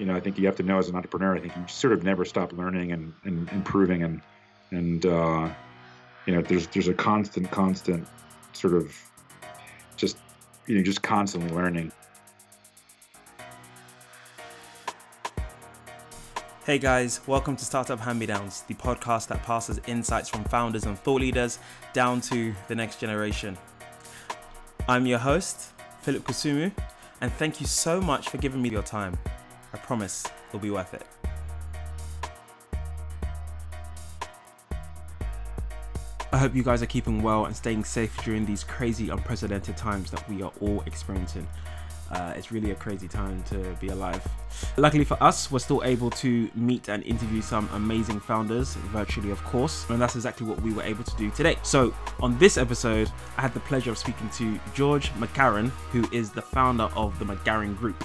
you know, I think you have to know as an entrepreneur. I think you sort of never stop learning and, and improving, and and uh, you know, there's there's a constant, constant sort of just you know, just constantly learning. Hey guys, welcome to Startup Hand Me Downs, the podcast that passes insights from founders and thought leaders down to the next generation. I'm your host, Philip Kusumu, and thank you so much for giving me your time. I promise it'll be worth it. I hope you guys are keeping well and staying safe during these crazy, unprecedented times that we are all experiencing. Uh, it's really a crazy time to be alive. Luckily for us, we're still able to meet and interview some amazing founders, virtually, of course, and that's exactly what we were able to do today. So, on this episode, I had the pleasure of speaking to George McGarren, who is the founder of the McGarren Group.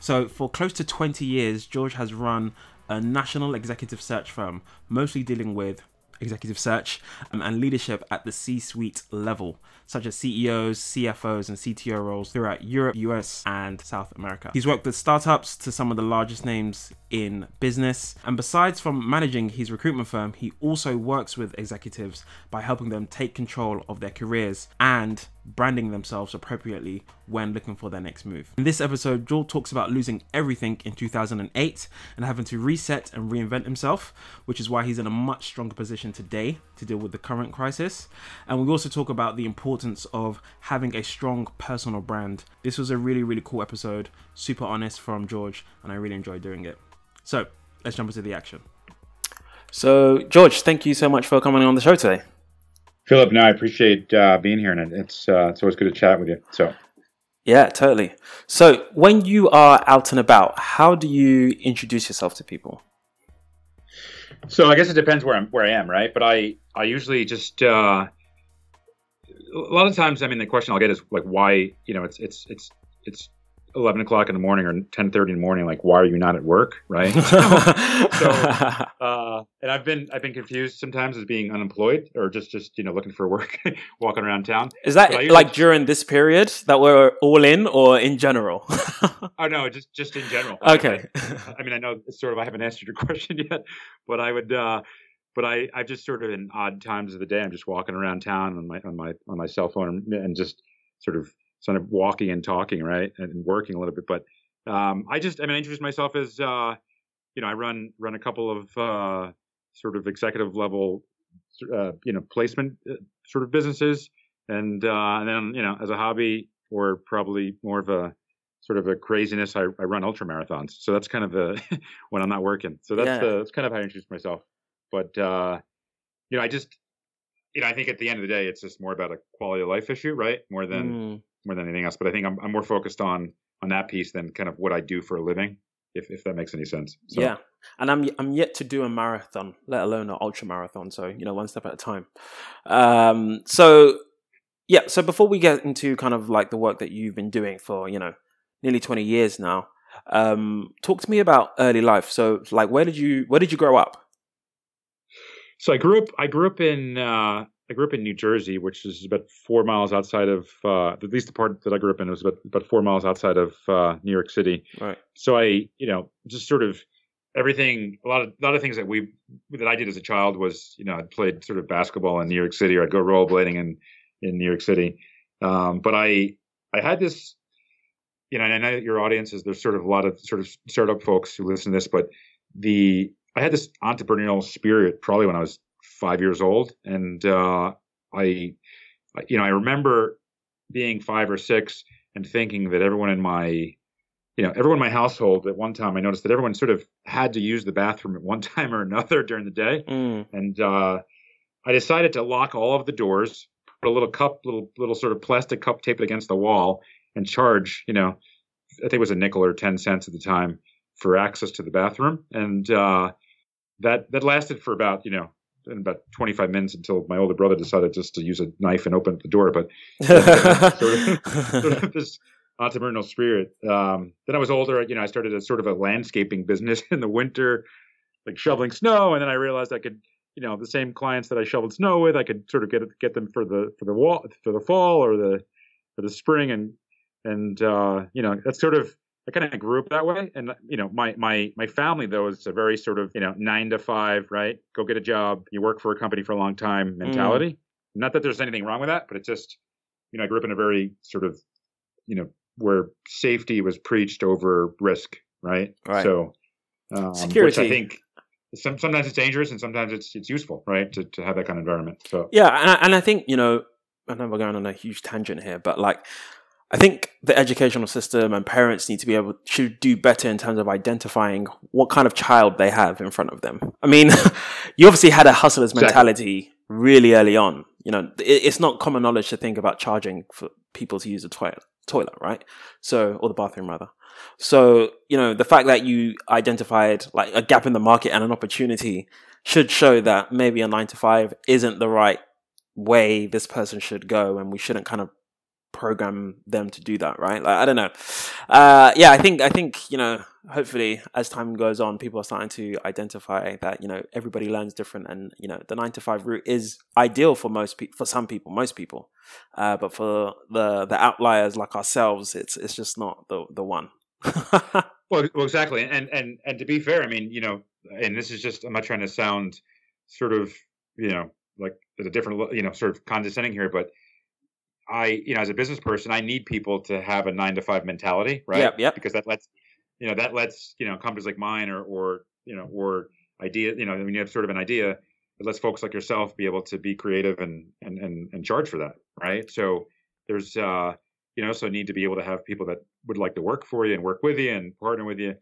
So, for close to 20 years, George has run a national executive search firm, mostly dealing with executive search um, and leadership at the C suite level, such as CEOs, CFOs, and CTO roles throughout Europe, US, and South America. He's worked with startups to some of the largest names in business. And besides from managing his recruitment firm, he also works with executives by helping them take control of their careers and branding themselves appropriately when looking for their next move. In this episode, Joel talks about losing everything in 2008 and having to reset and reinvent himself, which is why he's in a much stronger position today to deal with the current crisis. And we also talk about the importance of having a strong personal brand. This was a really, really cool episode, super honest from George, and I really enjoyed doing it. So let's jump into the action. So, George, thank you so much for coming on the show today. Philip, no, I appreciate uh, being here, and it's uh, it's always good to chat with you. So, yeah, totally. So, when you are out and about, how do you introduce yourself to people? So, I guess it depends where I'm where I am, right? But I I usually just uh, a lot of times, I mean, the question I'll get is like, why? You know, it's it's it's it's 11 o'clock in the morning or 10:30 in the morning like why are you not at work right? So, uh, and I've been I've been confused sometimes as being unemployed or just just you know looking for work walking around town. Is that like during this period that we're all in or in general? Oh no just just in general. Okay. I, mean I know sort of I haven't answered your question yet but I would uh but I, I've just sort of in odd times of the day, I'm just walking around town on my on my on my cell phone and, and just sort of sort of walking and talking, right, and working a little bit. But um, I just, I mean, I introduce myself as, uh, you know, I run run a couple of uh, sort of executive level, uh, you know, placement uh, sort of businesses, and uh, and then you know, as a hobby or probably more of a sort of a craziness, I, I run ultra marathons. So that's kind of the when I'm not working. So that's yeah. the that's kind of how I introduce myself. But uh, you know, I just you know, I think at the end of the day, it's just more about a quality of life issue, right? More than mm more than anything else. But I think I'm, I'm more focused on on that piece than kind of what I do for a living, if if that makes any sense. So. Yeah, and I'm I'm yet to do a marathon, let alone an ultra marathon. So you know, one step at a time. Um, so yeah, so before we get into kind of like the work that you've been doing for you know nearly 20 years now, um, talk to me about early life. So like, where did you where did you grow up? So I grew up I grew up in uh, I grew up in New Jersey, which is about four miles outside of uh, at least the part that I grew up in was about about four miles outside of uh, New York City. Right. So I, you know, just sort of everything. A lot of a lot of things that we that I did as a child was, you know, I played sort of basketball in New York City, or I'd go rollerblading in in New York City. Um, but I I had this, you know, and I know that your audience is there's sort of a lot of sort of startup folks who listen to this, but the I had this entrepreneurial spirit probably when I was five years old, and uh, I, you know, I remember being five or six and thinking that everyone in my, you know, everyone in my household at one time, I noticed that everyone sort of had to use the bathroom at one time or another during the day, mm. and uh, I decided to lock all of the doors, put a little cup, little little sort of plastic cup, taped against the wall, and charge, you know, I think it was a nickel or ten cents at the time for access to the bathroom, and uh, that that lasted for about you know in about 25 minutes until my older brother decided just to use a knife and open the door. But sort, of, sort of this entrepreneurial spirit. Um, then I was older, you know, I started a sort of a landscaping business in the winter, like shoveling snow. And then I realized I could, you know, the same clients that I shoveled snow with, I could sort of get get them for the for the wall for the fall or the for the spring, and and uh, you know, that's sort of I kind of grew up that way, and you know, my my my family though is a very sort of you know nine to five, right? Go get a job, you work for a company for a long time mentality. Mm. Not that there's anything wrong with that, but it's just you know I grew up in a very sort of you know where safety was preached over risk, right? Right. So um, security, I think some, sometimes it's dangerous and sometimes it's it's useful, right, to to have that kind of environment. So yeah, and I, and I think you know, I know we're going on a huge tangent here, but like. I think the educational system and parents need to be able to do better in terms of identifying what kind of child they have in front of them. I mean, you obviously had a hustler's mentality exactly. really early on. You know, it's not common knowledge to think about charging for people to use a toilet, toilet, right? So, or the bathroom rather. So, you know, the fact that you identified like a gap in the market and an opportunity should show that maybe a nine to five isn't the right way this person should go and we shouldn't kind of program them to do that right? Like i don't know. Uh yeah i think i think you know hopefully as time goes on people are starting to identify that you know everybody learns different and you know the 9 to 5 route is ideal for most people for some people most people. Uh but for the the outliers like ourselves it's it's just not the the one. Well, well, exactly, and and and to be fair, I mean, you know, and this is just I'm not trying to sound sort of you know like a different you know sort of condescending here, but I you know as a business person, I need people to have a nine to five mentality, right? Yep, yep. Because that lets you know that lets you know companies like mine or or you know or idea you know when you have sort of an idea it lets folks like yourself be able to be creative and and and, and charge for that right so there's uh you know, so need to be able to have people that would like to work for you and work with you and partner with you.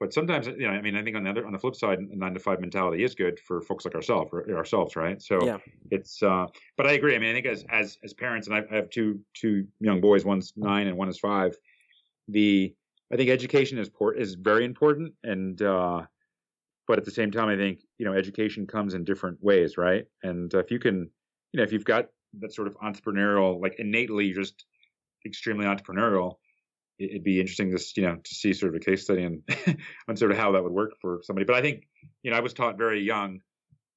But sometimes, you know, I mean, I think on the other, on the flip side, a nine to five mentality is good for folks like ourselves, ourselves, right? So yeah. it's, uh, but I agree. I mean, I think as as as parents, and I, I have two two young boys, one's nine and one is five. The I think education is port is very important, and uh, but at the same time, I think you know, education comes in different ways, right? And uh, if you can, you know, if you've got that sort of entrepreneurial, like innately, just extremely entrepreneurial, it'd be interesting to you know to see sort of a case study and on sort of how that would work for somebody. But I think you know I was taught very young,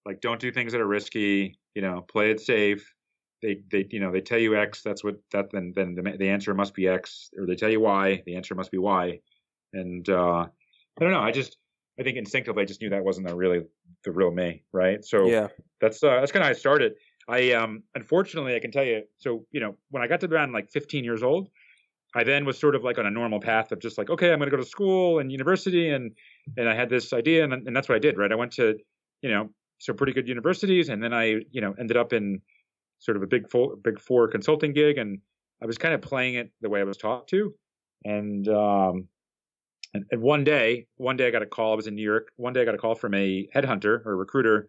like don't do things that are risky. You know, play it safe. They they you know they tell you X, that's what that then then the, the answer must be X, or they tell you Y, the answer must be Y. And uh, I don't know. I just I think instinctively I just knew that wasn't the really the real me, right? So yeah, that's uh, that's kind of how I started. I um unfortunately I can tell you so you know when I got to around like 15 years old, I then was sort of like on a normal path of just like okay I'm going to go to school and university and and I had this idea and and that's what I did right? I went to you know some pretty good universities and then I you know ended up in sort of a big four big four consulting gig and I was kind of playing it the way I was taught to. And um and, and one day one day I got a call I was in New York one day I got a call from a headhunter or recruiter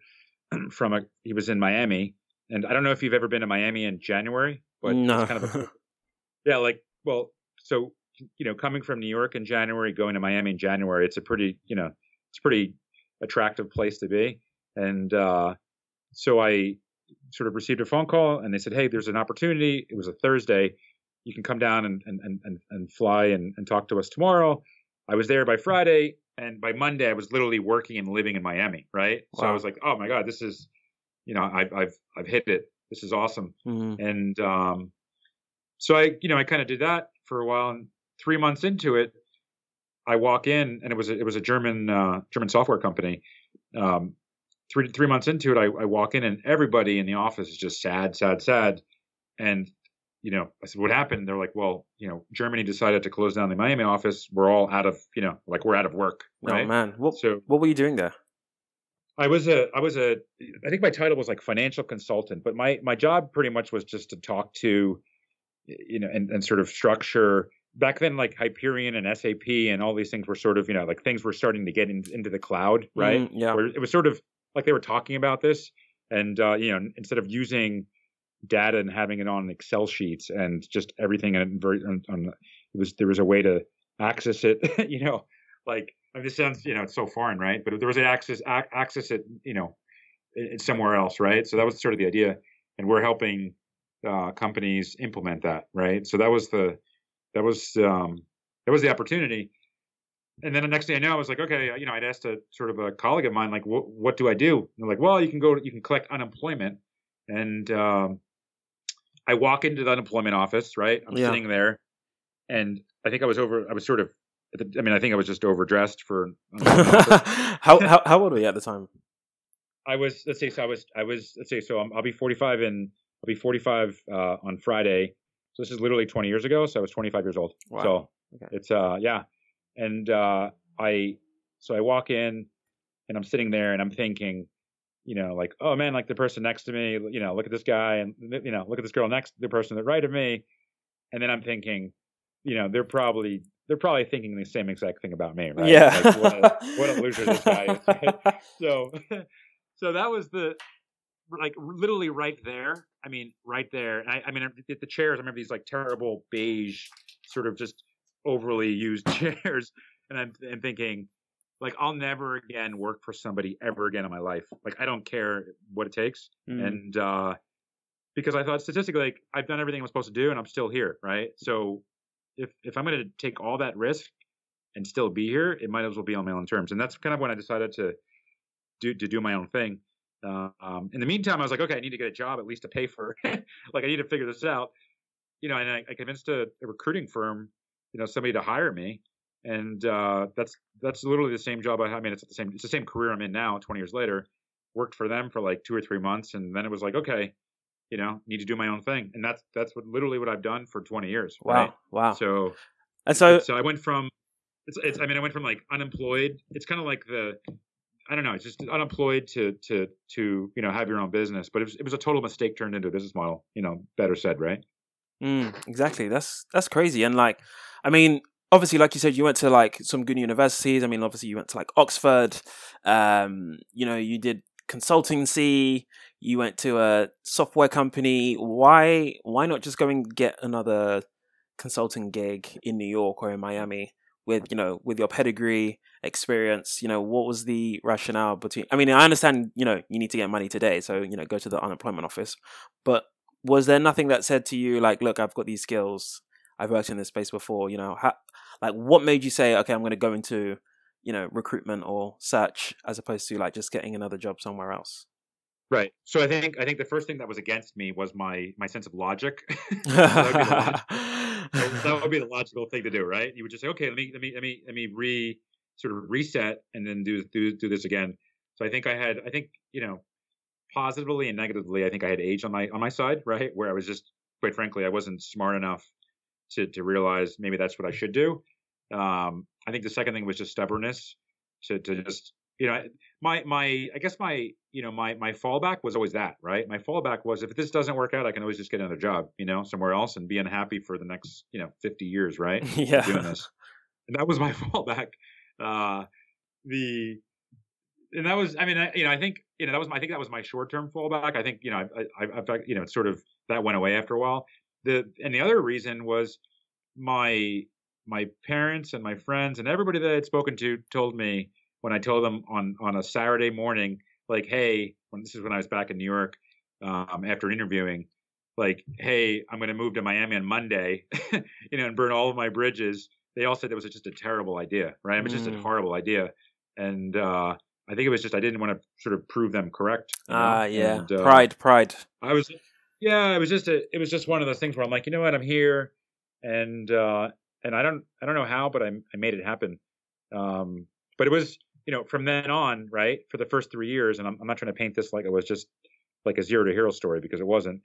from a he was in Miami. And I don't know if you've ever been to Miami in January, but no. it's kind of a, yeah, like well, so you know, coming from New York in January, going to Miami in January, it's a pretty you know, it's a pretty attractive place to be. And uh, so I sort of received a phone call, and they said, "Hey, there's an opportunity. It was a Thursday. You can come down and and and and fly and, and talk to us tomorrow." I was there by Friday, and by Monday, I was literally working and living in Miami. Right. Wow. So I was like, "Oh my god, this is." you know, I've I've I've hit it. This is awesome. Mm-hmm. And um, so I, you know, I kind of did that for a while. And three months into it, I walk in, and it was a, it was a German uh, German software company. Um, three three months into it, I, I walk in, and everybody in the office is just sad, sad, sad. And you know, I said, "What happened?" They're like, "Well, you know, Germany decided to close down the Miami office. We're all out of, you know, like we're out of work." Oh, right? Oh man, what so what were you doing there? I was a I was a I think my title was like financial consultant, but my my job pretty much was just to talk to you know and, and sort of structure back then like Hyperion and SAP and all these things were sort of you know like things were starting to get in, into the cloud, right? Mm, yeah. Where it was sort of like they were talking about this, and uh, you know instead of using data and having it on Excel sheets and just everything and very on, on, it was there was a way to access it, you know, like I mean, this sounds, you know, it's so foreign, right? But if there was an access, access it, you know, somewhere else, right? So that was sort of the idea, and we're helping uh, companies implement that, right? So that was the, that was, um, that was the opportunity. And then the next thing I know, I was like, okay, you know, I'd asked a sort of a colleague of mine, like, what, what do I do? And they're like, well, you can go, you can collect unemployment, and um, I walk into the unemployment office, right? I'm yeah. sitting there, and I think I was over, I was sort of I mean, I think I was just overdressed for. how, how how old were you at the time? I was let's say so I was I was let's say so i will be 45 in I'll be 45 uh, on Friday. So this is literally 20 years ago. So I was 25 years old. Wow. So okay. it's uh yeah, and uh, I so I walk in and I'm sitting there and I'm thinking, you know, like oh man, like the person next to me, you know, look at this guy and you know look at this girl next, the person that right of me, and then I'm thinking, you know, they're probably they're probably thinking the same exact thing about me, right? Yeah. Like, what, a, what a loser this guy is. So, so that was the like literally right there. I mean, right there. I, I mean, the chairs. I remember these like terrible beige, sort of just overly used chairs, and I'm, I'm thinking, like, I'll never again work for somebody ever again in my life. Like, I don't care what it takes, mm. and uh, because I thought statistically, like, I've done everything I'm supposed to do, and I'm still here, right? So if if I'm going to take all that risk and still be here, it might as well be on my own terms. And that's kind of when I decided to do to do my own thing. Um, in the meantime, I was like, okay, I need to get a job at least to pay for. like, I need to figure this out. You know, and I, I convinced a, a, recruiting firm, you know, somebody to hire me, and uh, that's that's literally the same job I. I mean, it's the same it's the same career I'm in now, 20 years later. Worked for them for like two or three months, and then it was like, okay, you know, need to do my own thing. And that's that's what literally what I've done for 20 years. Wow. Right? Wow. So and so so I went from it's, it's I mean I went from like unemployed. It's kind of like the I don't know. It's just unemployed to to to you know have your own business, but it was it was a total mistake turned into a business model. You know, better said, right? Mm, exactly. That's that's crazy. And like, I mean, obviously, like you said, you went to like some good universities. I mean, obviously, you went to like Oxford. Um, you know, you did consultancy you went to a software company why why not just go and get another consulting gig in new york or in miami with you know with your pedigree experience you know what was the rationale between i mean i understand you know you need to get money today so you know go to the unemployment office but was there nothing that said to you like look i've got these skills. I've worked in this space before you know? How, like what made you say okay i'm going to go into you know recruitment or search as opposed to like just getting another job somewhere else Right. So I think I think the first thing that was against me was my my sense of logic. that, would that, would be the logical thing to do, right? You would just say, okay, let me let me let me let me re sort of reset and then do do do this again. So I think I had I think you know positively and negatively I think I had age on my on my side, right? Where I was just quite frankly I wasn't smart enough to to realize maybe that's what I should do. Um, I think the second thing was just stubbornness to to just you know my my I guess my you know my my fallback was always that right. My fallback was if this doesn't work out, I can always just get another job, you know, somewhere else and be unhappy for the next you know 50 years, right? yeah, doing this, and that was my fallback. Uh, the and that was I mean I, you know I think you know that was my, I think that was my short term fallback. I think you know I, I, I you know sort of that went away after a while. The and the other reason was my my parents and my friends and everybody that I had spoken to told me when I told them on on a Saturday morning, like, hey, when this is when I was back in New York, um, after interviewing, like, hey, I'm going to move to Miami on Monday, you know, and burn all of my bridges. They all said it was just a terrible idea, right? It was mm. just a mm. horrible idea, and uh, I think it was just I didn't want to sort of prove them correct. Ah, uh, yeah, and, uh, pride, pride. I was, yeah, it was just a, it was just one of those things where I'm like, you know what, I'm here, and uh, and I don't, I don't know how, but I, I made it happen. Um, but it was you know, from then on, right, for the first three years, and I'm, I'm not trying to paint this like it was just like a zero to hero story because it wasn't.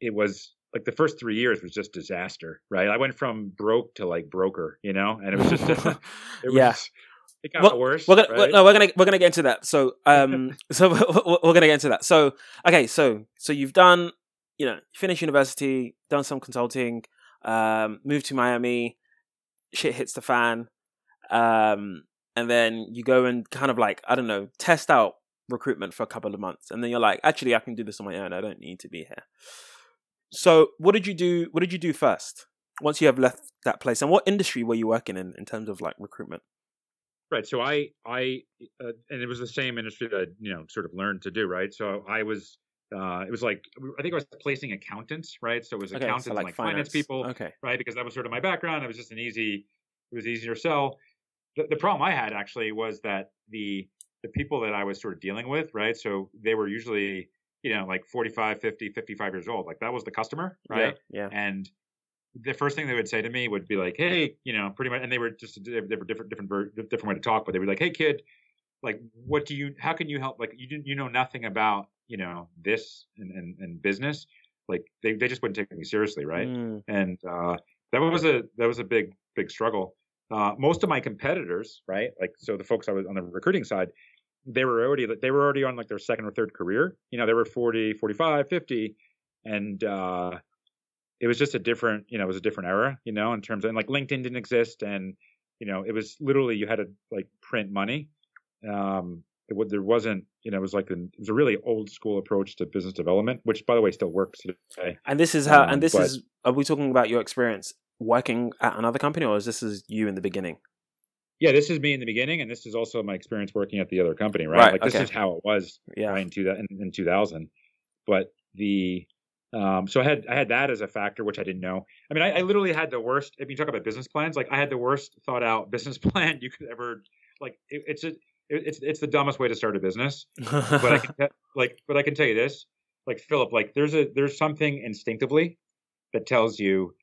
It was like the first three years was just disaster, right? I went from broke to like broker, you know, and it was just, it was, yeah. It got well, worse. We're gonna, right? no, we're gonna we're gonna get into that. So, um, so we're gonna get into that. So, okay, so so you've done, you know, finished university, done some consulting, um, moved to Miami, shit hits the fan, um, and then you go and kind of like I don't know test out recruitment for a couple of months, and then you're like, actually, I can do this on my own. I don't need to be here. So, what did you do? What did you do first once you have left that place? And what industry were you working in in terms of like recruitment? Right. So I I uh, and it was the same industry that I, you know sort of learned to do. Right. So I was uh, it was like I think I was placing accountants, right? So it was okay, accountants so like, like finance. finance. people, okay, right? Because that was sort of my background. It was just an easy, it was easier sell the, the problem I had actually was that the the people that I was sort of dealing with, right? So they were usually, you know, like 45, 50, 55 years old. Like that was the customer, right? Yeah. yeah. And the first thing they would say to me would be like, "Hey, you know, pretty much," and they were just they were different, different, different way to talk, but they were like, "Hey, kid, like, what do you? How can you help? Like, you you know nothing about you know this and and, and business. Like, they they just wouldn't take me seriously, right? Mm. And uh, that was a that was a big big struggle. Uh, most of my competitors, right? Like, so the folks I was on the recruiting side, they were already they were already on like their second or third career. You know, they were 40, 45, 50, and uh, it was just a different, you know, it was a different era, you know, in terms of and like LinkedIn didn't exist, and you know, it was literally you had to like print money. Um, it, there wasn't, you know, it was like a, it was a really old school approach to business development, which by the way still works today. And this is how. Um, and this but- is. Are we talking about your experience working at another company, or is this is you in the beginning? Yeah, this is me in the beginning, and this is also my experience working at the other company, right? Right, like this is how it was Yeah. right in, two, in, in 2000. But the um, so I had I had that as a factor, which I didn't know. I mean, I, I literally had the worst. If you talk about business plans, like I had the worst thought out business plan you could ever. Like it, it's a it, it's it's the dumbest way to start a business. But I can te- like but I can tell you this, like Philip, like there's a there's something instinctively that tells you,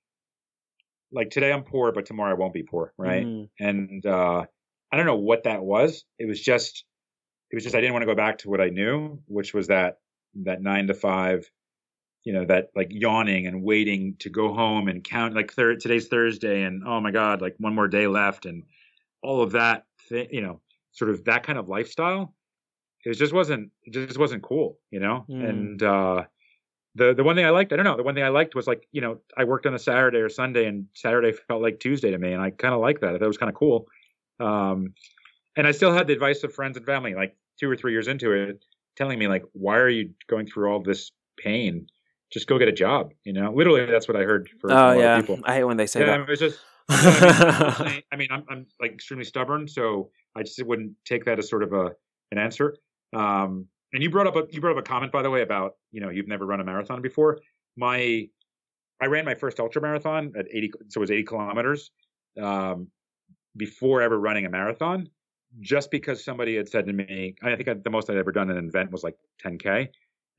like today I'm poor, but tomorrow I won't be poor, right? Mm. and uh, I don't know what that was. It was just, it was just I didn't want to go back to what I knew, which was that that nine to five, you know, that like yawning and waiting to go home and count like third today's Thursday and oh my god, like one more day left and all of that, thi- you know, sort of that kind of lifestyle. It just wasn't, it just wasn't cool, you know, Mm. and. uh the the one thing I liked, I don't know, the one thing I liked was like, you know, I worked on a Saturday or Sunday and Saturday felt like Tuesday to me and I kind of liked that. I thought it was kind of cool. Um and I still had the advice of friends and family like 2 or 3 years into it telling me like why are you going through all this pain? Just go get a job, you know? Literally that's what I heard for a Oh lot yeah, of people. I hate when they say yeah, that. it was just you know what I mean? Personally, I mean, I'm I'm like extremely stubborn, so I just wouldn't take that as sort of a an answer. Um, and you brought up a you brought up a comment by the way about you know you've never run a marathon before. My I ran my first ultra marathon at 80, so it was 80 kilometers um, before ever running a marathon. Just because somebody had said to me, I think I, the most I'd ever done in an event was like 10k,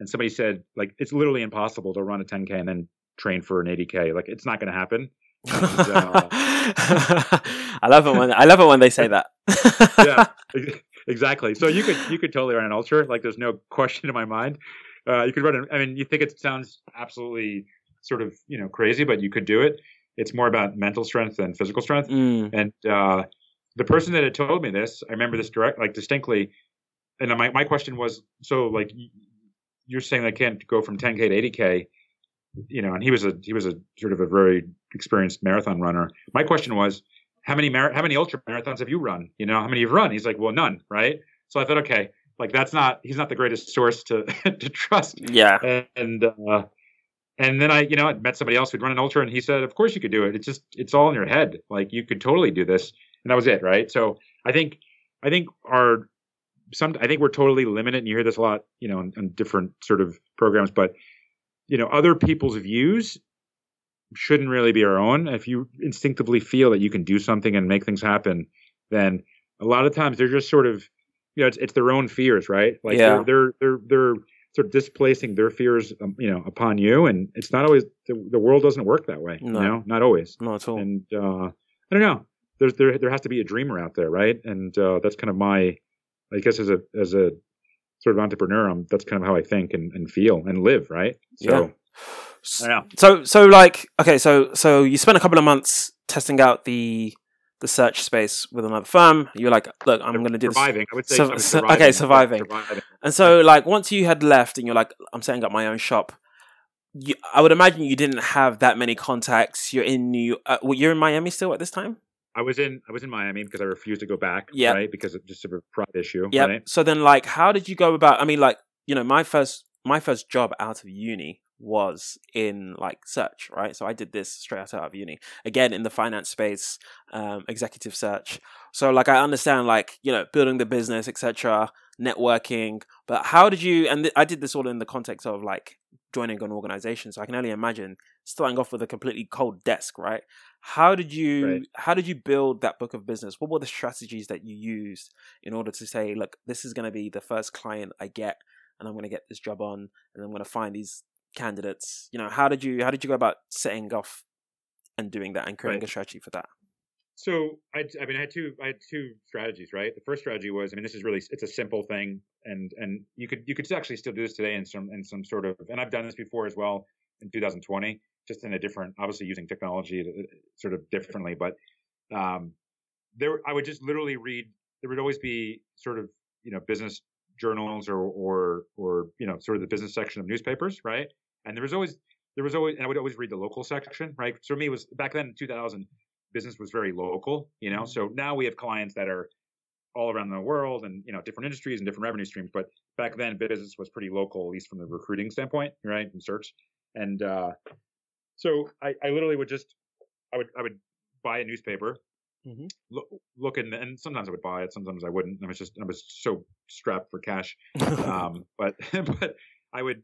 and somebody said like it's literally impossible to run a 10k and then train for an 80k. Like it's not going to happen. uh, I love it when I love it when they say that. yeah, exactly. So you could you could totally run an ultra. Like there's no question in my mind. Uh, you could run. An, I mean, you think it sounds absolutely sort of you know crazy, but you could do it. It's more about mental strength than physical strength. Mm. And uh, the person that had told me this, I remember this direct like distinctly. And my my question was, so like you're saying I can't go from 10k to 80k, you know? And he was a he was a sort of a very experienced marathon runner. My question was, how many mar- how many ultra marathons have you run? You know, how many you've run? He's like, well, none, right? So I thought, okay, like that's not he's not the greatest source to to trust. Yeah. And uh, and then I, you know, I met somebody else who'd run an ultra, and he said, of course you could do it. It's just it's all in your head. Like you could totally do this, and that was it, right? So I think I think our some I think we're totally limited, and you hear this a lot, you know, in, in different sort of programs, but you know, other people's views shouldn't really be our own. If you instinctively feel that you can do something and make things happen, then a lot of times they're just sort of, you know, it's, it's their own fears, right? Like Yeah. they're, they're, they're, they're sort of displacing their fears, um, you know, upon you. And it's not always, the, the world doesn't work that way, No. you know, not always. Not at all. And, uh, I don't know, there's, there, there has to be a dreamer out there, right? And, uh, that's kind of my, I guess as a, as a sort of entrepreneur, um, that's kind of how I think and, and feel and live, right? So, I know. So so like okay, so so you spent a couple of months testing out the the search space with another firm. You're like, look, I'm going to do this. surviving. I would say Sur- I was sur- surviving. okay, surviving. surviving. And so like once you had left and you're like, I'm setting up my own shop. You, I would imagine you didn't have that many contacts. You're in New. Uh, well, you're in Miami still at this time. I was in I was in Miami because I refused to go back. Yep. Right, because of just a pride issue. Yeah. Right. So then, like, how did you go about? I mean, like, you know, my first my first job out of uni was in like search, right? So I did this straight out of uni. Again, in the finance space, um, executive search. So like, I understand like you know building the business, etc., networking. But how did you? And th- I did this all in the context of like joining an organization. So I can only imagine starting off with a completely cold desk, right? How did you Right. how did you build that book of business? What were the strategies that you used in order to say, look, this is going to be the first client I get, and I'm going to get this job on, and I'm going to find these candidates. You know, how did you how did you go about setting off and doing that and creating Right. a strategy for that? So I, I mean, I had two, I had two strategies, right? The first strategy was, I mean, this is really, it's a simple thing, and and you could you could actually still do this today in some in some sort of, and I've done this before as well in 2020, just in a different, obviously using technology sort of differently, but um, there, I would just literally read. There would always be sort of you know business journals or or or you know sort of the business section of newspapers, right? And there was always there was always, and I would always read the local section, right? So for me, it was back then in 2000 business was very local, you know. So now we have clients that are all around the world and you know different industries and different revenue streams. But back then, business was pretty local, at least from the recruiting standpoint, right? And search. And uh, so I, I literally would just I would I would buy a newspaper, Mhm. look, look in, the, and sometimes I would buy it, sometimes I wouldn't. I was just I was so strapped for cash um, but but I would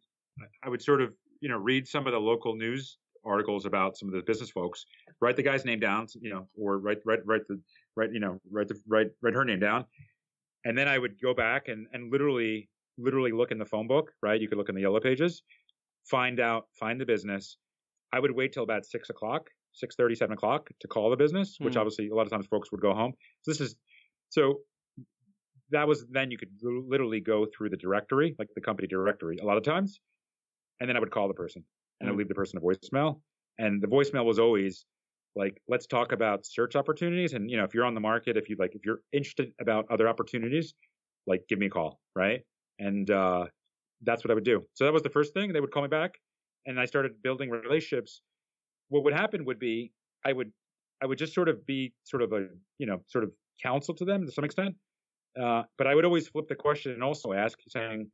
I would sort of you know read some of the local news articles about some of the business folks, write the guy's name down, you know, or write write write the write you know write the write write her name down, and then I would go back and and literally literally look in the phone book, right? You could look in the yellow pages, find out find the business. I would wait till about six o'clock, six thirty, seven o'clock to call the business, which Mm. obviously a lot of times folks would go home. So this is so that was then you could literally go through the directory, like the company directory, a lot of times, and then I would call the person and I Mm. would leave the person a voicemail, and the voicemail was always like, "Let's talk about search opportunities, and you know, if you're on the market, if you like, if you're interested about other opportunities, like, give me a call, right?" And uh, that's what I would do. So that was the first thing. They would call me back, and I started building relationships. What would happen would be I would I would just sort of be sort of a you know sort of counsel to them to some extent. Uh, but I would always flip the question and also ask, saying,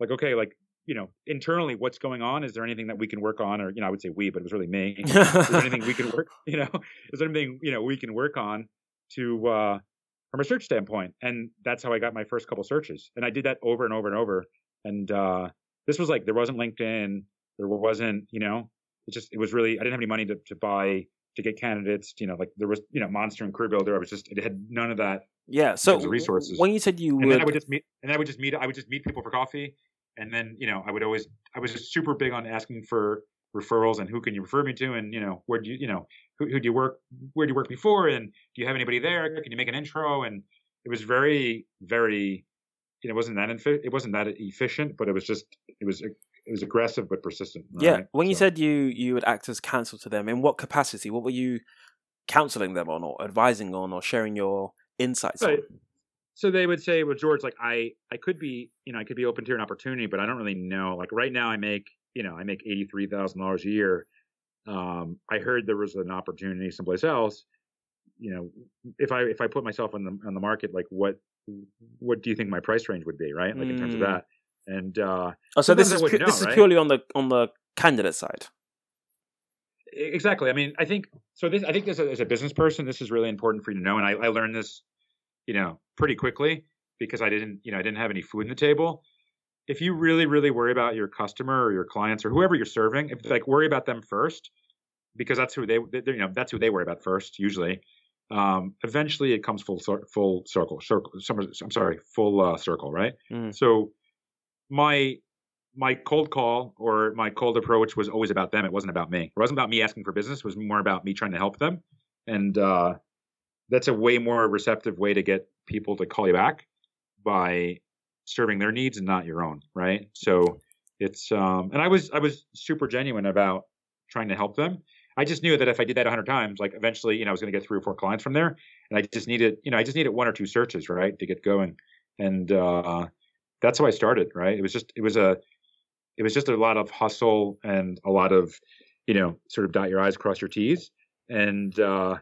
like, okay, like, you know, internally, what's going on? Is there anything that we can work on? Or, you know, I would say we, but it was really me. Is there anything we can work, you know, is there anything, you know, we can work on to, uh, from a search standpoint? And that's how I got my first couple searches. And I did that over and over and over. And, uh, this was like, there wasn't LinkedIn. There wasn't, you know, it just, it was really, I didn't have any money to, to buy, to get candidates, you know, like there was, you know, Monster and Career Builder. I was just, it had none of that yeah. So resources. when you said you and would, then I would just meet, and then I would just meet, I would just meet people for coffee, and then you know, I would always, I was just super big on asking for referrals and who can you refer me to, and you know, where do you, you know, who, who do you work, where do you work before, and do you have anybody there? Can you make an intro? And it was very, very, you know, it wasn't that infi- it wasn't that efficient, but it was just, it was, it was aggressive but persistent. yeah. right? When you said you you would act as counsel to them, in what capacity? What were you counseling them on, or advising on, or sharing your insights Right. on? So they would say, well, George, like I, I could be, you know, I could be open to an opportunity, but I don't really know. Like right now, I make, you know, I make eighty three thousand dollars a year. Um, I heard there was an opportunity someplace else. You know, if I if I put myself on the on the market, like what what do you think my price range would be, right? Like in terms of Mm. that. And uh, Oh, so this is pu- this know, is right? purely on the on the candidate side. Exactly. I mean, I think so. This, I think, as a, as a business person, this is really important for you to know. And I, I learned this, you know, pretty quickly because I didn't, you know, I didn't have any food in the table. If you really, really worry about your customer or your clients or whoever you're serving, if like worry about them first, because that's who they, you know, that's who they worry about first usually. Um, eventually, it comes full full circle. Circle. I'm sorry, full uh, circle. Right. Mm. So my my cold call or my cold approach was always about them. It wasn't about me. It wasn't about me asking for business. It was more about me trying to help them. And uh, that's a way more receptive way to get people to call you back by serving their needs and not your own, right? So it's um, and I was I was super genuine about trying to help them. I just knew that if I did that a hundred times, like eventually, you know, I was going to get three or four clients from there, and I just needed, you know, I just needed one or two searches, right, to get going, and uh, that's how I started, right? It was just, it was a, it was just a lot of hustle and a lot of, you know, sort of dot your i's, cross your t's, and uh,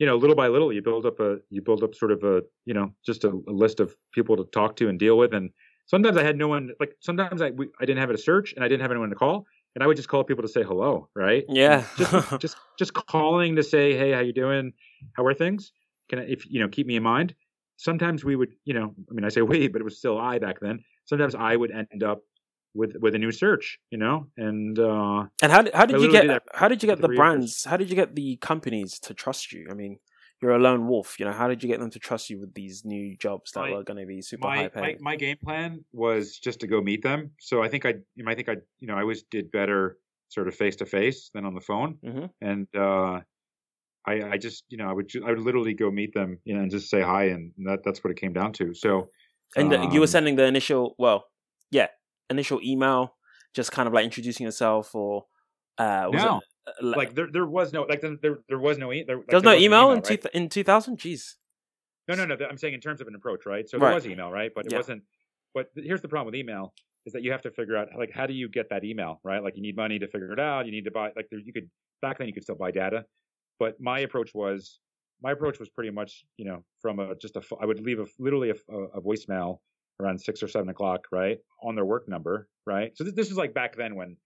you know, little by little, you build up a, you build up sort of a, you know, just a, a list of people to talk to and deal with, and sometimes I had no one, like sometimes I, we, I didn't have it to search and I didn't have anyone to call, and I would just call people to say hello, right? Yeah. just just just calling to say hey how you doing? How are things? Can I, if you know keep me in mind. Sometimes we would you know i mean i say we but it was still i back then. Sometimes i would end up with with a new search you know and uh And how did, how did you get did how did you get the three years. brands? How did you get the companies to trust you? I mean, you're a lone wolf. You know, how did you get them to trust you with these new jobs that My- were going to be super my, high my paying? my game plan was just to go meet them so i think i you know, i think i you know i always did better sort of face to face than on the phone Mhm. and uh I, I just you know I would ju- I would literally go meet them you know and just say hi and that that's what it came down to. So And uh, you were um, sending the initial, well, yeah, initial email, just kind of like introducing yourself, or uh, was no, it uh, like there there was no like there there was no e- there, like, there was no wasn't email, in right? two, in two thousand? Jeez. No, no, no. I'm saying in terms of an approach, right? So Right. there was email, right? But it Yeah. wasn't. But here's the problem with email is that you have to figure out like how do you get that email, right? Like you need money to figure it out. You need to buy like there, you could back then you could still buy data, but my approach was my approach was pretty much you know from a just a I would leave a literally a, a, a voicemail around six or seven o'clock, right, on their work number, right? So th- this is like back then when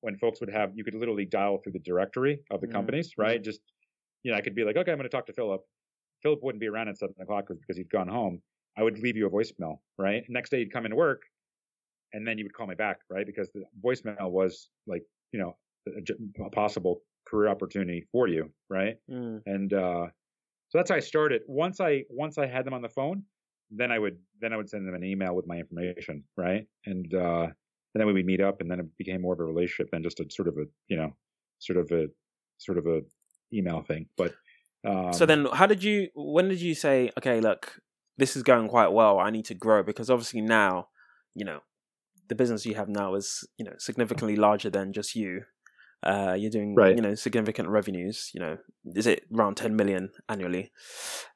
when folks would have you could literally dial through the directory of the Mm, companies, right? Just you know I could be like, okay, I'm going to talk to Philip. Philip wouldn't be around at seven o'clock because he'd gone home. I would leave you a voicemail, right? Next day you'd come into work, and then you would call me back, right? Because the voicemail was like, you know, a possible career opportunity for you, right? Mm. And uh, so that's how I started. Once I once I had them on the phone, then I would then I would send them an email with my information, right? And uh, and then we would meet up, and then it became more of a relationship than just a sort of a you know sort of a sort of a email thing. But um, so then, how did you? When did you say, okay, look, this is going quite well. I need to grow because obviously now, you know, the business you have now is you know significantly larger than just you. Uh, you're doing Right. you know significant revenues. You know, is it around ten million annually?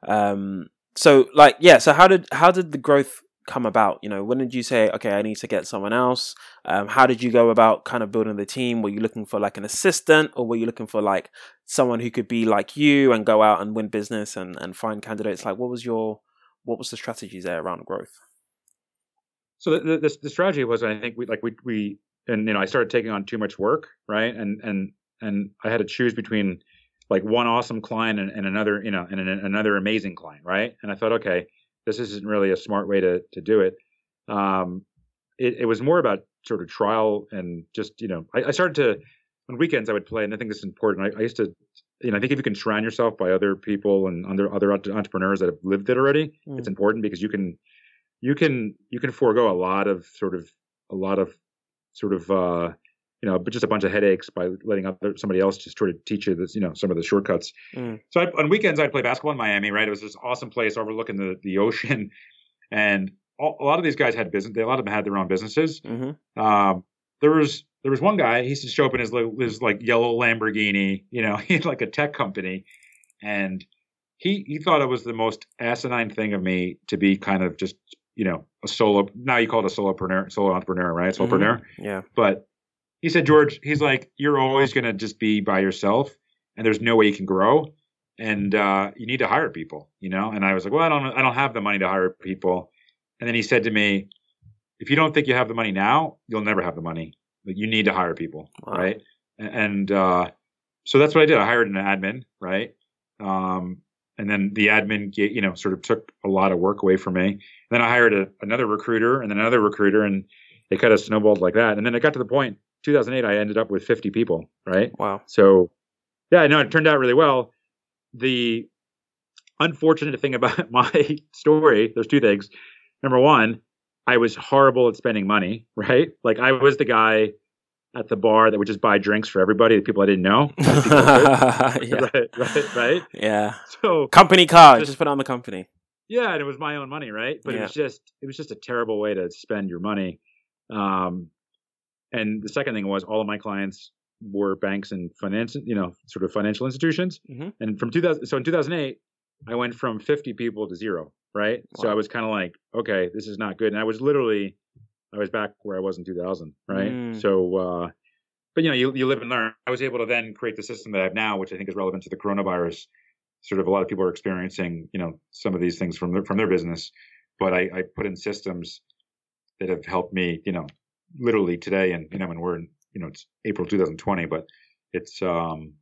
Um, so like yeah. So how did how did the growth come about? You know, when did you say, okay, I need to get someone else? Um, how did you go about kind of building the team? Were you looking for like an assistant, or were you looking for like someone who could be like you and go out and win business and, and find candidates? Like, what was your what was the strategies there around growth? So the, the the strategy was, I think we like we we and you know I started taking on too much work, right? And and and I had to choose between like one awesome client and, and another, you know, and an, another amazing client, right? And I thought, okay, this isn't really a smart way to to do it. Um, it, it was more about sort of trial and just you know I, I started to on weekends I would play, and I think this is important. I, I used to, you know, I think if you can surround yourself by other people and other other entrepreneurs that have lived it already, it's Mm. important because you can you can you can forego a lot of sort of a lot of sort of uh you know but just a bunch of headaches by letting other somebody else just sort of teach you this you know some of the shortcuts. Mm. so I, on weekends i'd play basketball in miami right? It was this awesome place overlooking the the ocean. And all, a lot of these guys had business a lot of them had their own businesses. Mm-hmm. um there was there was one guy he used to show up in his li- his like yellow lamborghini you know he had like a tech company. And he he thought it was the most asinine thing of me to be kind of just you know a solo now you call it a solopreneur solo entrepreneur right? Solopreneur. Yeah. but he said george he's like you're always going to just be by yourself and there's no way you can grow and uh, you need to hire people you know? And i was like well i don't i don't have the money to hire people. And then he said to me if you don't think you have the money now you'll never have the money. But you need to hire people Wow. right? And uh, so that's what i did. I hired an admin right? Um, and then the admin you know sort of took a lot of work away from me. And then i hired a, another recruiter and then another recruiter and it kind of snowballed like that. And then it got to the point 2008 i ended up with 50 people right Wow. so yeah no it turned out really well the unfortunate thing about my story there's two things number one i was horrible at spending money right like i was the guy at the bar that would just buy drinks for everybody the people i didn't know yeah. right right right Yeah. so Company card. Just- Just, put on the company. yeah and it was my own money right but it was just it was just a terrible way to spend your money um and the second thing was all of my clients were banks and finance you know sort of financial institutions. Mhm. and from 2000 so in 2008 i went from 50 people to zero right? So i was kind of like okay this is not good. And i was literally i was back where i was in 2000 right? Mm. so uh but you know you, you live and learn. I was able to then create the system that i have now which i think is relevant to the coronavirus. Sort of a lot of people are experiencing you know some of these things from their from their business. But i i put in systems that have helped me you know literally today and you know when we're in you know it's april 2020 but it's um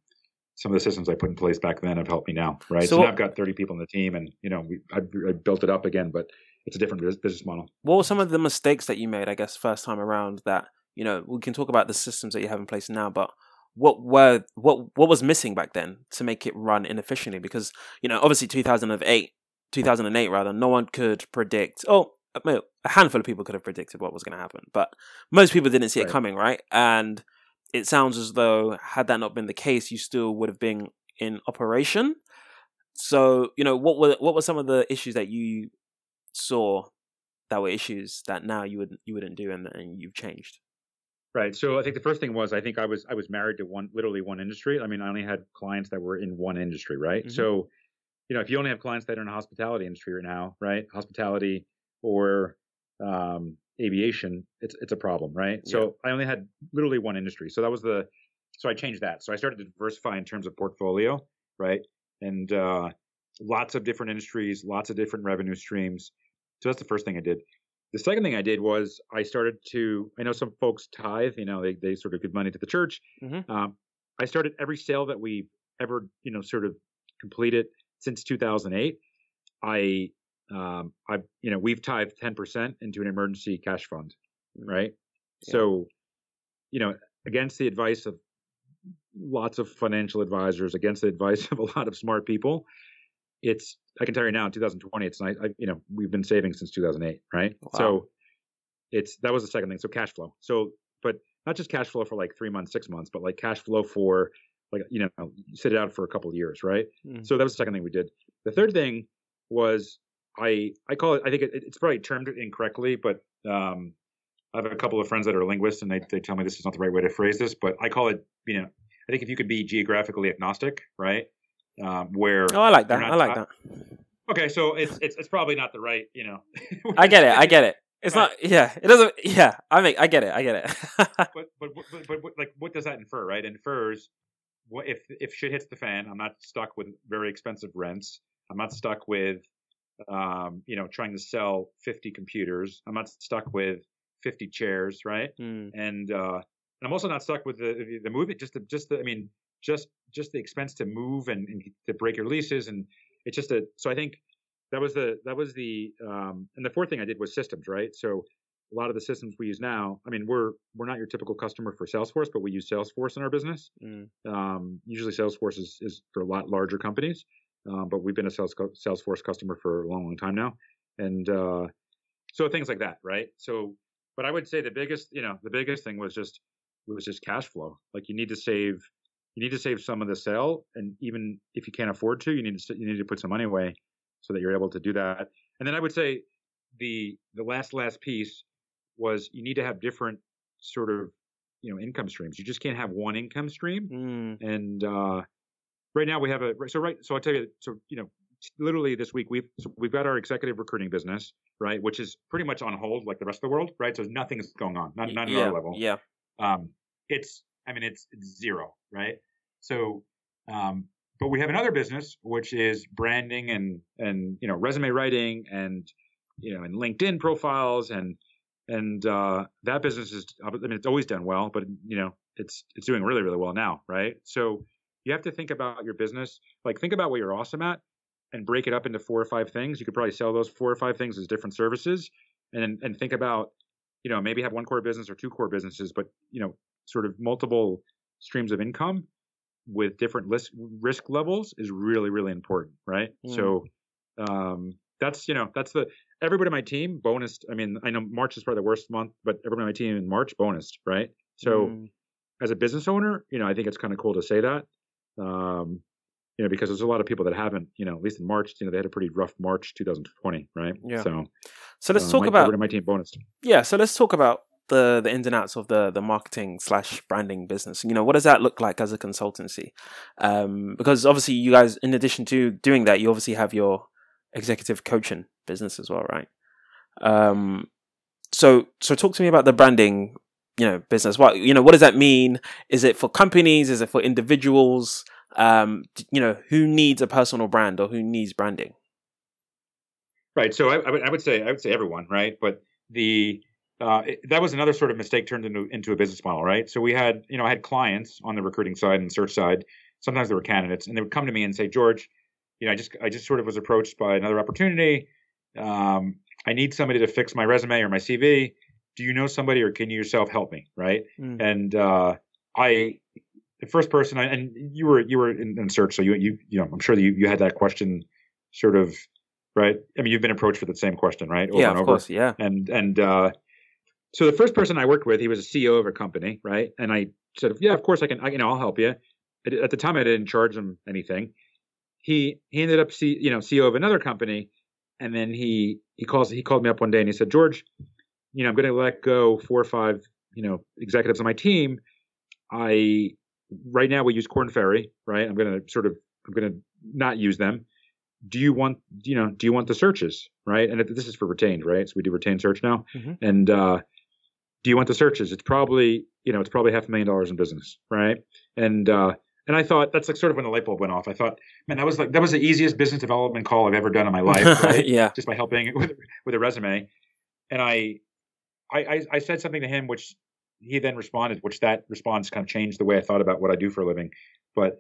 some of the systems i put in place back then have helped me now right So so, now i've got 30 people in the team and you know we I, I built it up again but it's a different business model What were some of the mistakes that you made, I guess, first time around that, you know, we can talk about the systems that you have in place now, but what were what what was missing back then to make it run inefficiently? Because, you know, obviously 2008 2008 rather, no one could predict oh a handful of people could have predicted what was going to happen, but most people didn't see it coming, right? And it sounds as though had that not been the case, you still would have been in operation. So, you know, what were what were some of the issues that you saw that were issues that now you wouldn't you wouldn't do and, and you've changed? Right. So I think the first thing was I think I was I was married to one literally one industry. I mean, I only had clients that were in one industry, right? Mm-hmm. So, you know, if you only have clients that are in the hospitality industry right now, right? Hospitality or um, aviation, it's it's a problem, right? Yeah. So I only had literally one industry. So that was the so I changed that. So I started to diversify in terms of portfolio, right? And uh, lots of different industries, lots of different revenue streams. So that's the first thing I did. The second thing I did was I started to. I know some folks tithe. You know, they they sort of give money to the church. Mm-hmm. Um, I started every sale that we ever you know sort of completed since 2008. I um, I you know we've tithed 10% into an emergency cash fund, mm-hmm. right? Yeah. So, you know, against the advice of lots of financial advisors, against the advice of a lot of smart people, it's I can tell you now in 2020 it's nice. I, you know we've been saving since 2008, right? Wow. So it's that was the second thing. So cash flow. So but not just cash flow for like three months, six months, but like cash flow for like you know sit it out for a couple of years, right? Mm. So that was the second thing we did. The third thing was I I call it I think it, it's probably termed incorrectly, but um, I have a couple of friends that are linguists and they they tell me this is not the right way to phrase this, but I call it you know I think if you could be geographically agnostic, right? um, where oh, I like that. I like that. Okay, so it's it's it's probably not the right, you know. I get it. I get it. It's right. not. Yeah, it doesn't. Yeah, I mean, I get it. I get it. but, but, but but but like, what does that infer? Right? It infers what if if shit hits the fan? I'm not stuck with very expensive rents. I'm not stuck with, um, you know, trying to sell 50 computers. I'm not stuck with 50 chairs, right? Mm. And uh, and I'm also not stuck with the the movie. Just the just the. I mean, just just the expense to move and, and to break your leases and it's just a so I think that was the that was the um, and the fourth thing I did was systems right so a lot of the systems we use now I mean we're we're not your typical customer for Salesforce but we use Salesforce in our business mm. um, usually Salesforce is, is for a lot larger companies um, but we've been a Sales, Salesforce customer for a long long time now and uh, so things like that right so but I would say the biggest you know the biggest thing was just was just cash flow like you need to save you need to save some of the sale, and even if you can't afford to, you need to you need to put some money away so that you're able to do that. And then I would say the the last last piece was you need to have different sort of you know income streams. You just can't have one income stream. Mm. And uh, right now we have a so right so I'll tell you so you know literally this week we've so we've got our executive recruiting business right, which is pretty much on hold like the rest of the world, right? So nothing is going on, not not yeah, at our level. Yeah. Um, it's I mean, it's, it's zero, right? So, um, but we have another business which is branding and and you know resume writing and you know and LinkedIn profiles and and uh, that business is I mean it's always done well, but you know it's it's doing really really well now, right? So you have to think about your business, like think about what you're awesome at, and break it up into four or five things. You could probably sell those four or five things as different services, and and think about you know maybe have one core business or two core businesses, but you know sort of multiple streams of income with different risk risk levels is really really important, right? Mm. So um, that's you know that's the everybody on my team bonus. I mean, I know March is probably the worst month, but everybody on my team in March bonus, right? So mm. as a business owner, you know, I think it's kind of cool to say that. Um, you know, because there's a lot of people that haven't, you know, at least in March, you know, they had a pretty rough March 2020, right? Yeah. So, so let's uh, talk my, about my team bonus. Yeah. So let's talk about the the ins and outs of the the marketing slash branding business. You know, what does that look like as a consultancy? Um, because obviously, you guys, in addition to doing that, you obviously have your executive coaching business as well, right? Um, so so talk to me about the branding, you know, business. What you know, what does that mean? Is it for companies? Is it for individuals? Um, you know, who needs a personal brand or who needs branding? Right. So I, I would I would say I would say everyone, right? But the uh, it, that was another sort of mistake turned into into a business model, right? So we had, you know, I had clients on the recruiting side and search side. Sometimes they were candidates, and they would come to me and say, George, you know, I just I just sort of was approached by another opportunity. Um, I need somebody to fix my resume or my CV. Do you know somebody, or can you yourself help me? Right? Mm. And uh, I, the first person, I, and you were you were in, in search, so you you you know, I'm sure that you you had that question, sort of, right? I mean, you've been approached with the same question, right? Over yeah, of over. course, yeah. And and uh, so the first person I worked with, he was a CEO of a company, right? And I said, yeah, of course I can, I, you know, I'll help you. at the time I didn't charge him anything. He he ended up C, you know CEO of another company, and then he he calls he called me up one day and he said, George, you know I'm going to let go four or five you know executives on my team. I right now we use Korn Ferry, right? I'm going to sort of I'm going to not use them. Do you want you know do you want the searches, right? And this is for retained, right? So we do retained search now, mm-hmm. and uh, do you want the searches? It's probably you know it's probably half a million dollars in business, right? And uh, and I thought that's like sort of when the light bulb went off. I thought, man, that was like that was the easiest business development call I've ever done in my life, right? yeah, just by helping with with a resume. And I, I, I said something to him, which he then responded, which that response kind of changed the way I thought about what I do for a living. But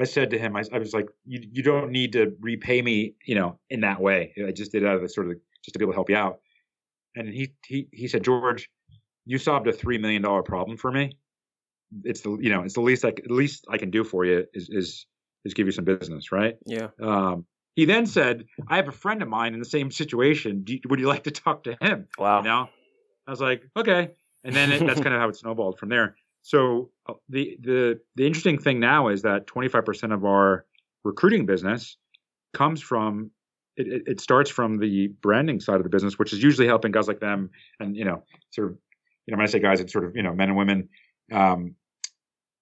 I said to him, I, I was like, you, you don't need to repay me, you know, in that way. I just did it out of the sort of just to be able to help you out. And he he he said, George, you solved a three million dollar problem for me it's the you know it's the least I the least I can do for you is is is give you some business, right? Yeah. Um, he then said, "I have a friend of mine in the same situation. You, would you like to talk to him?" Wow. You know, I was like, "Okay," and then it, that's kind of how it snowballed from there. So uh, the the the interesting thing now is that 25% of our recruiting business comes from it, it, starts from the branding side of the business, which is usually helping guys like them, and you know, sort of, you know, when I say guys, it's sort of you know men and women um,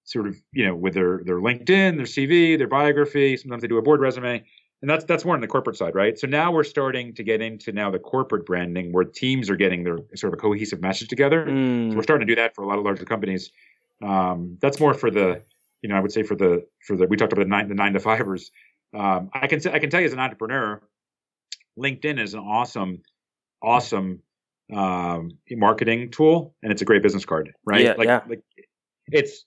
sort of you know with their their LinkedIn, their CV, their biography. Sometimes they do a board resume, and that's that's more on the corporate side, right? So now we're starting to get into now the corporate branding where teams are getting their sort of a cohesive message together. Mm. So we're starting to do that for a lot of larger companies. Um, that's more for the you know I would say for the for the we talked about the nine the nine to fivers. Um, I can I can tell you as an entrepreneur, LinkedIn is an awesome awesome um, marketing tool, and it's a great business card, right? Yeah, like, yeah. like it's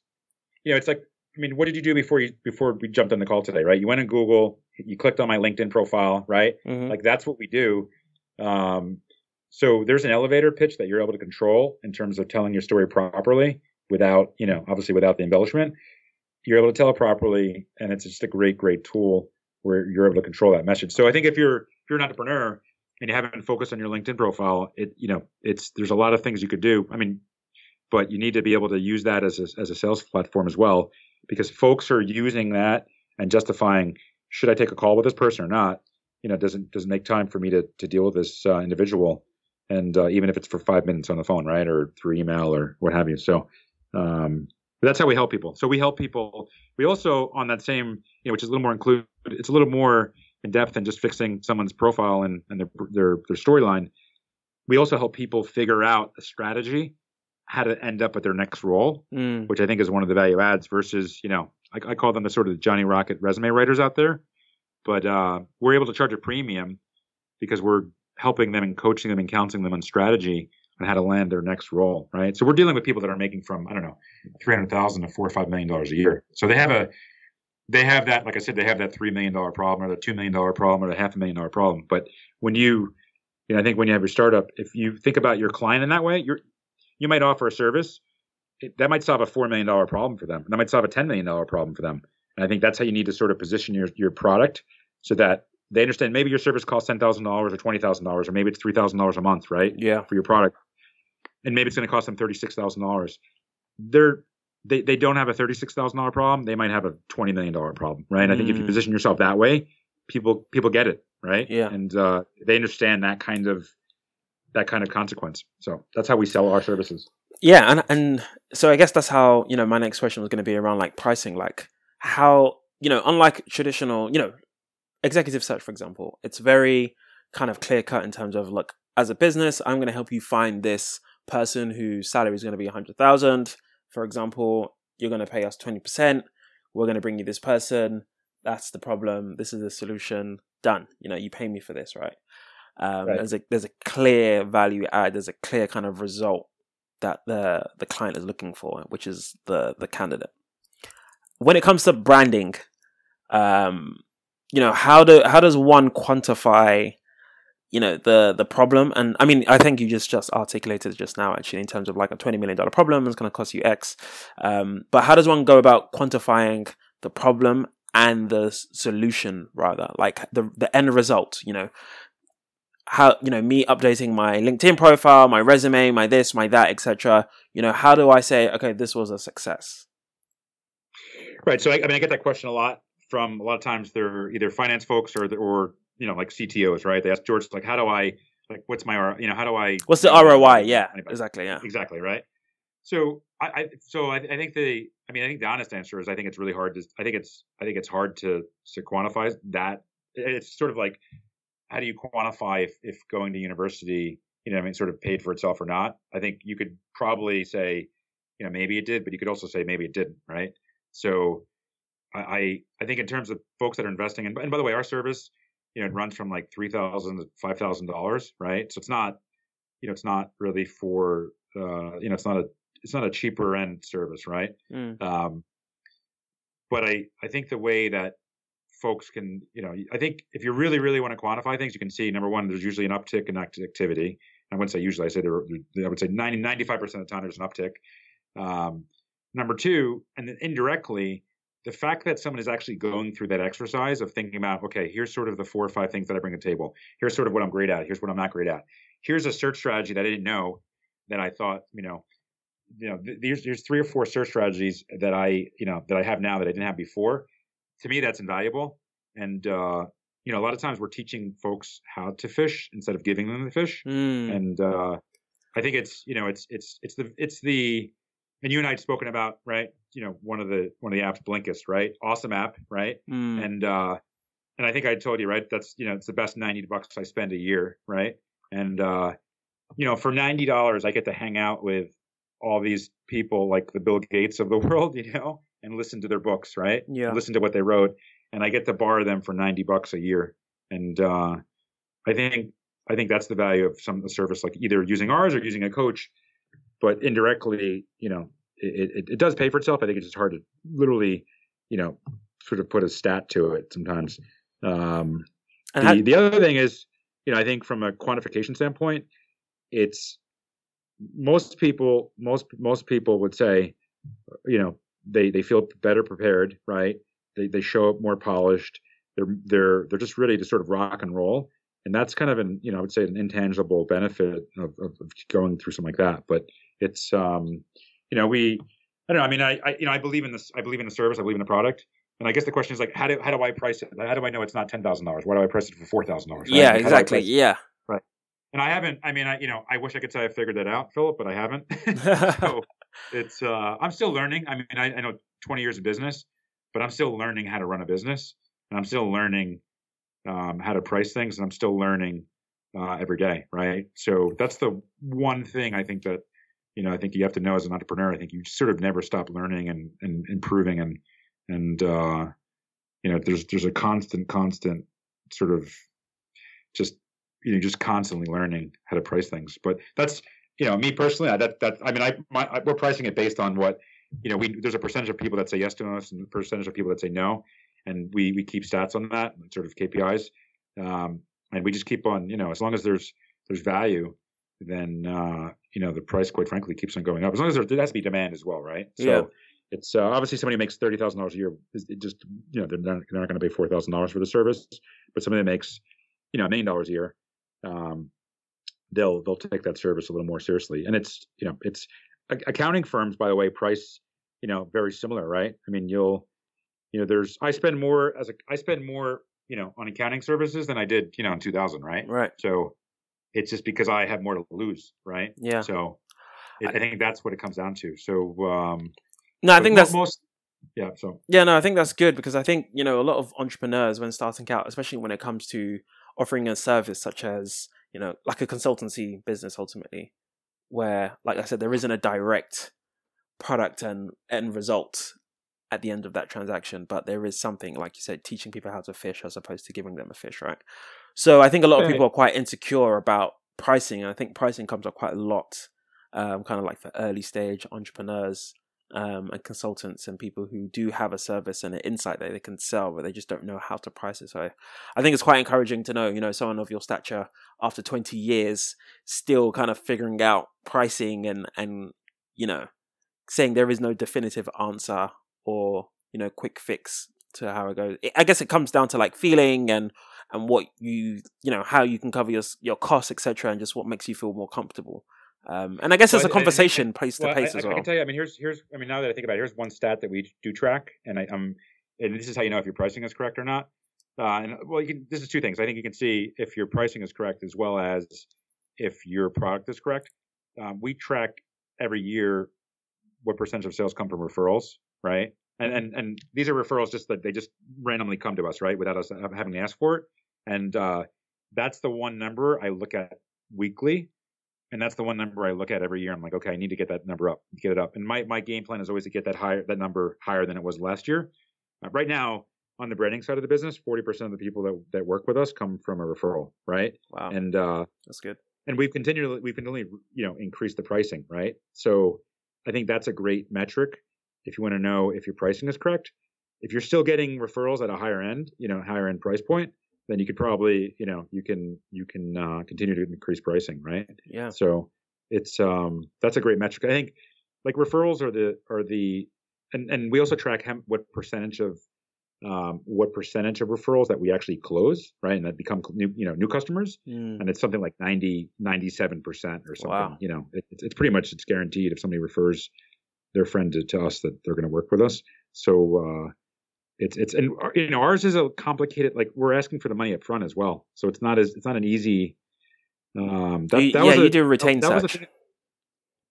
you know, it's like I mean, what did you do before you before we jumped on the call today, right? You went on Google, you clicked on my LinkedIn profile, right? Mm-hmm. Like that's what we do. Um, so there's an elevator pitch that you're able to control in terms of telling your story properly without, you know, obviously without the embellishment. You're able to tell it properly, and it's just a great, great tool where you're able to control that message. So I think if you're if you're an entrepreneur and you haven't focused on your LinkedIn profile, it you know it's there's a lot of things you could do. I mean, but you need to be able to use that as a, as a sales platform as well because folks are using that and justifying should I take a call with this person or not. You know, doesn't doesn't make time for me to to deal with this uh, individual, and uh, even if it's for five minutes on the phone, right, or through email or what have you. So um, that's how we help people. So we help people. We also on that same, you know, which is a little more include. It's a little more in depth than just fixing someone's profile and, and their their, their storyline. We also help people figure out a strategy how to end up at their next role, mm. which I think is one of the value adds versus, you know, I, I call them the sort of Johnny Rocket resume writers out there. But uh, we're able to charge a premium because we're helping them and coaching them and counseling them on strategy on how to land their next role, right? So we're dealing with people that are making from I don't know, three hundred thousand to four or five million dollars a year. So they have a they have that, like I said, they have that three million dollar problem or the two million dollar problem or the half a million dollar problem. But when you, you know, I think when you have your startup, if you think about your client in that way, you're you might offer a service that might solve a four million dollar problem for them. That might solve a ten million dollar problem for them. And I think that's how you need to sort of position your your product so that they understand maybe your service costs ten thousand dollars or twenty thousand dollars or maybe it's three thousand dollars a month, right? Yeah. For your product, and maybe it's going to cost them thirty six thousand dollars. They're they they don't have a thirty six thousand dollar problem. They might have a twenty million dollar problem, right? And I think if you mm. position yourself that way, people people get it, right? Yeah. And uh, they understand that kind of that kind of consequence. So that's how we sell our services. Yeah, and and so I guess that's how you know my next question was going to be around like pricing, like how you know unlike traditional you know executive search for example, it's very kind of clear cut in terms of look as a business, I'm going to help you find this person whose salary is going to be a hundred thousand, for example. You're going to pay us twenty percent. We're going to bring you this person. That's the problem. This is the solution. Done. You know, you pay me for this, right? Um, right. There's a there's a clear value add. There's a clear kind of result that the the client is looking for, which is the the candidate. When it comes to branding, um, you know how do how does one quantify, you know the the problem? And I mean, I think you just just articulated just now actually in terms of like a twenty million dollar problem is going to cost you X. Um, but how does one go about quantifying the problem and the solution rather, like the the end result? You know, how you know me updating my linkedin profile my resume my this my that etc you know how do i say okay this was a success Right. So I, I mean, I get that question a lot from a lot of times they're either finance folks or or you know like CTOs, right? They ask George like, how do I like what's my you know how do I what's the ROI? Yeah, exactly. Yeah, exactly. Right. So I, I so I, I, think the I mean I think the honest answer is I think it's really hard to I think it's I think it's hard to to quantify that. It's sort of like how do you quantify if, if going to university you know I mean sort of paid for itself or not? I think you could probably say you know maybe it did, but you could also say maybe it didn't, right? So I I think in terms of folks that are investing, and, and by the way, our service, you know, it runs from like three thousand to five thousand dollars, right? So it's not, you know, it's not really for, uh, you know, it's not a it's not a cheaper end service, right? Mm. Um, but I I think the way that folks can, you know, I think if you really really want to quantify things, you can see number one, there's usually an uptick in activity. I wouldn't say usually, I say there, I would say 90 95 percent of the time there's an uptick. Um, number two, and then indirectly the fact that someone is actually going through that exercise of thinking about, okay, here's sort of the four or five things that I bring to the table. Here's sort of what I'm great at. Here's what I'm not great at. Here's a search strategy that I didn't know that I thought, you know, you know, there's there's three or four search strategies that I, you know, that I have now that I didn't have before. To me, that's invaluable. And uh, you know, a lot of times we're teaching folks how to fish instead of giving them the fish. Mm. And uh, I think it's, you know, it's it's it's the it's the and you and I had spoken about, right? You know, one of the one of the apps, Blinkist, right? Awesome app, right? Mm. And uh, and I think I told you, right? That's you know, it's the best ninety bucks I spend a year, right? And uh, you know, for ninety dollars, I get to hang out with all these people like the Bill Gates of the world, you know, and listen to their books, right? Yeah. Listen to what they wrote, and I get to borrow them for ninety bucks a year. And uh, I think I think that's the value of some of the service, like either using ours or using a coach but indirectly, you know, it, it, it, does pay for itself. I think it's just hard to literally, you know, sort of put a stat to it sometimes. Um, the, how- the other thing is, you know, I think from a quantification standpoint, it's most people, most most people would say, you know, they they feel better prepared, right? They they show up more polished. They're they're they're just ready to sort of rock and roll, and that's kind of an you know I would say an intangible benefit of, of, of going through something like that. But it's um, you know, we I don't know. I mean, I, I you know I believe in this. I believe in the service. I believe in the product. And I guess the question is like, how do how do I price it? How do I know it's not ten thousand dollars? Why do I price it for four thousand dollars? Yeah, exactly. Yeah. Right. And I haven't. I mean, I you know, I wish I could say I figured that out, Philip, but I haven't. so it's uh, I'm still learning. I mean, I, I know 20 years of business, but I'm still learning how to run a business, and I'm still learning um, how to price things, and I'm still learning uh, every day. Right. So that's the one thing I think that you know, I think you have to know as an entrepreneur, I think you sort of never stop learning and, and improving and, and, uh, you know, there's, there's a constant, constant sort of just, you know, just constantly learning how to price things. But that's, you know, me personally, I, that, that, I mean, I, my, I, we're pricing it based on what, you know, we, there's a percentage of people that say yes to us and a percentage of people that say no. And we, we keep stats on that sort of KPIs. Um, and we just keep on, you know, as long as there's, there's value, then uh, you know the price, quite frankly, keeps on going up. As long as there, there has to be demand as well, right? So yeah. it's uh, obviously somebody makes thirty thousand dollars a year. It just you know they're not, they're not going to pay four thousand dollars for the service, but somebody that makes you know a million dollars a year, um, they'll they'll take that service a little more seriously. And it's you know it's accounting firms, by the way, price you know very similar, right? I mean you'll you know there's I spend more as a I spend more you know on accounting services than I did you know in 2000, right? Right. So it's just because I have more to lose, right? Yeah. So I, I think that's what it comes down to. So um, no, I think that's most. Yeah. So yeah, no, I think that's good because I think you know a lot of entrepreneurs when starting out, especially when it comes to offering a service such as you know like a consultancy business ultimately, where like I said there isn't a direct product and end result at the end of that transaction, but there is something like you said, teaching people how to fish as opposed to giving them a fish, right? So I think a lot of people are quite insecure about pricing, and I think pricing comes up quite a lot, um, kind of like for early stage entrepreneurs um, and consultants and people who do have a service and an insight that they can sell, but they just don't know how to price it. So I think it's quite encouraging to know, you know, someone of your stature after 20 years still kind of figuring out pricing and and you know saying there is no definitive answer or you know quick fix to how it goes. I guess it comes down to like feeling and and what you you know how you can cover your your costs etc and just what makes you feel more comfortable Um, and I guess Well, it's a conversation pace to Well, I, pace I, as I can tell you. I mean, here's here's. I mean, now that I think about it, here's one stat that we do track, and I, um, and this is how you know if your pricing is correct or not. Uh, and well, you can. This is two things. I think you can see if your pricing is correct as well as if your product is correct. Um, we track every year what percentage of sales come from referrals, right? And and and these are referrals just that they just randomly come to us, right, without us having to ask for it. And uh, that's the one number I look at weekly and that's the one number I look at every year. I'm like, okay, I need to get that number up, get it up. And my my game plan is always to get that higher, that number higher than it was last year. Uh, right now, on the branding side of the business, 40% of the people that that work with us come from a referral, right? Wow, And uh, that's good. and we've continually we've continually you know increased the pricing, right? So I think that's a great metric if you want to know if your pricing is correct. If you're still getting referrals at a higher end, you know, higher end price point, then you could probably, you know, you can you can uh, continue to increase pricing, right? Yeah. So it's um that's a great metric. I think like referrals are the are the and and we also track how, what percentage of um what percentage of referrals that we actually close, right? And that become new you know new customers, Mm. and it's something like 90 97 percent or something. Wow. You know, it, it's it's pretty much it's guaranteed if somebody refers their friend to, to us that they're going to work with us. So uh it's it's and uh, you know ours is a complicated like we're asking for the money up front as well. So it's not as it's not an easy um that, You- that yeah, was a, you do retain that a search.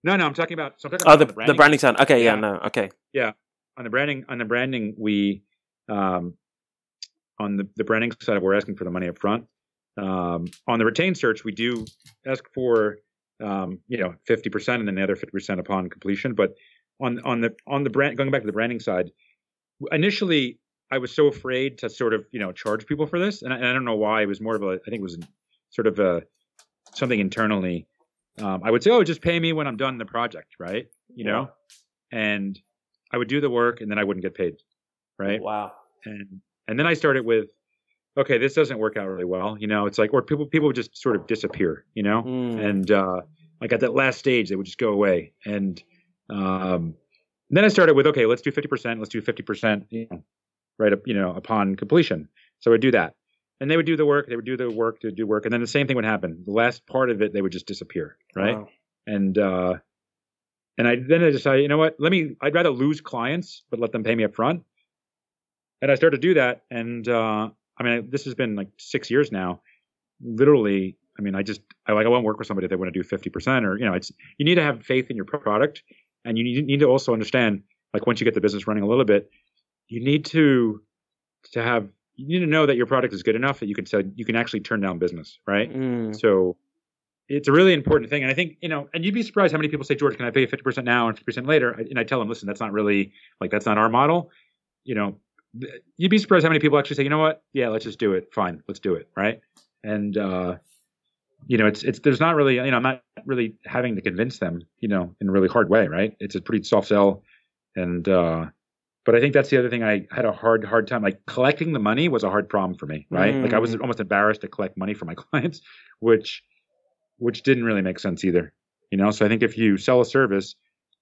No, no, I'm talking about. So I'm talking Oh, about the, on the branding side. Okay, yeah, Yeah. no, okay. Yeah on the branding on the branding we um on the, the branding side we're asking for the money up front. Um, on the retained search we do ask for um, you know 50% and then the other 50% upon completion. But on on the on the brand going back to the branding side, initially I was so afraid to sort of you know charge people for this, and I, and I don't know why. It was more of a I think it was sort of a something internally. Um, I would say, oh, just pay me when I'm done the project, right? You know, and I would do the work and then I wouldn't get paid, right? Wow. And and then I started with, okay, this doesn't work out really well, you know. It's like, or people people would just sort of disappear, you know, Mm. and uh, like at that last stage, they would just go away. And um, then I started with, okay, let's do fifty percent, let's do fifty percent, you know, right up, you know, upon completion. So I'd do that, and they would do the work, they would do the work to do work, and then the same thing would happen. The last part of it, they would just disappear, right? Wow. and uh and I then I decided, you know what? Let me. I'd rather lose clients, but let them pay me up front. And I started to do that, and uh I mean, this has been like six years now. Literally, I mean, I just I like I won't work with somebody if they want to do fifty percent, or you know, it's you need to have faith in your product, and you need, to also understand, like once you get the business running a little bit, you need to to have you need to know that your product is good enough that you can say you can actually turn down business, right? Mm. So it's a really important thing. And I think, you know, and you'd be surprised how many people say, George, can I pay you 50% now and 50% later? And I tell them, listen, that's not really like, that's not our model. You know, you'd be surprised how many people actually say, you know what? Yeah, let's just do it. Fine. Let's do it. Right. And, uh, you know, it's, it's, there's not really, you know, I'm not really having to convince them, you know, in a really hard way. Right. It's a pretty soft sell. And, uh, but I think that's the other thing I had a hard, hard time. Like collecting the money was a hard problem for me, right? Like I was Mm. almost embarrassed to collect money from my clients, which, which didn't really make sense either. You know, so I think if you sell a service,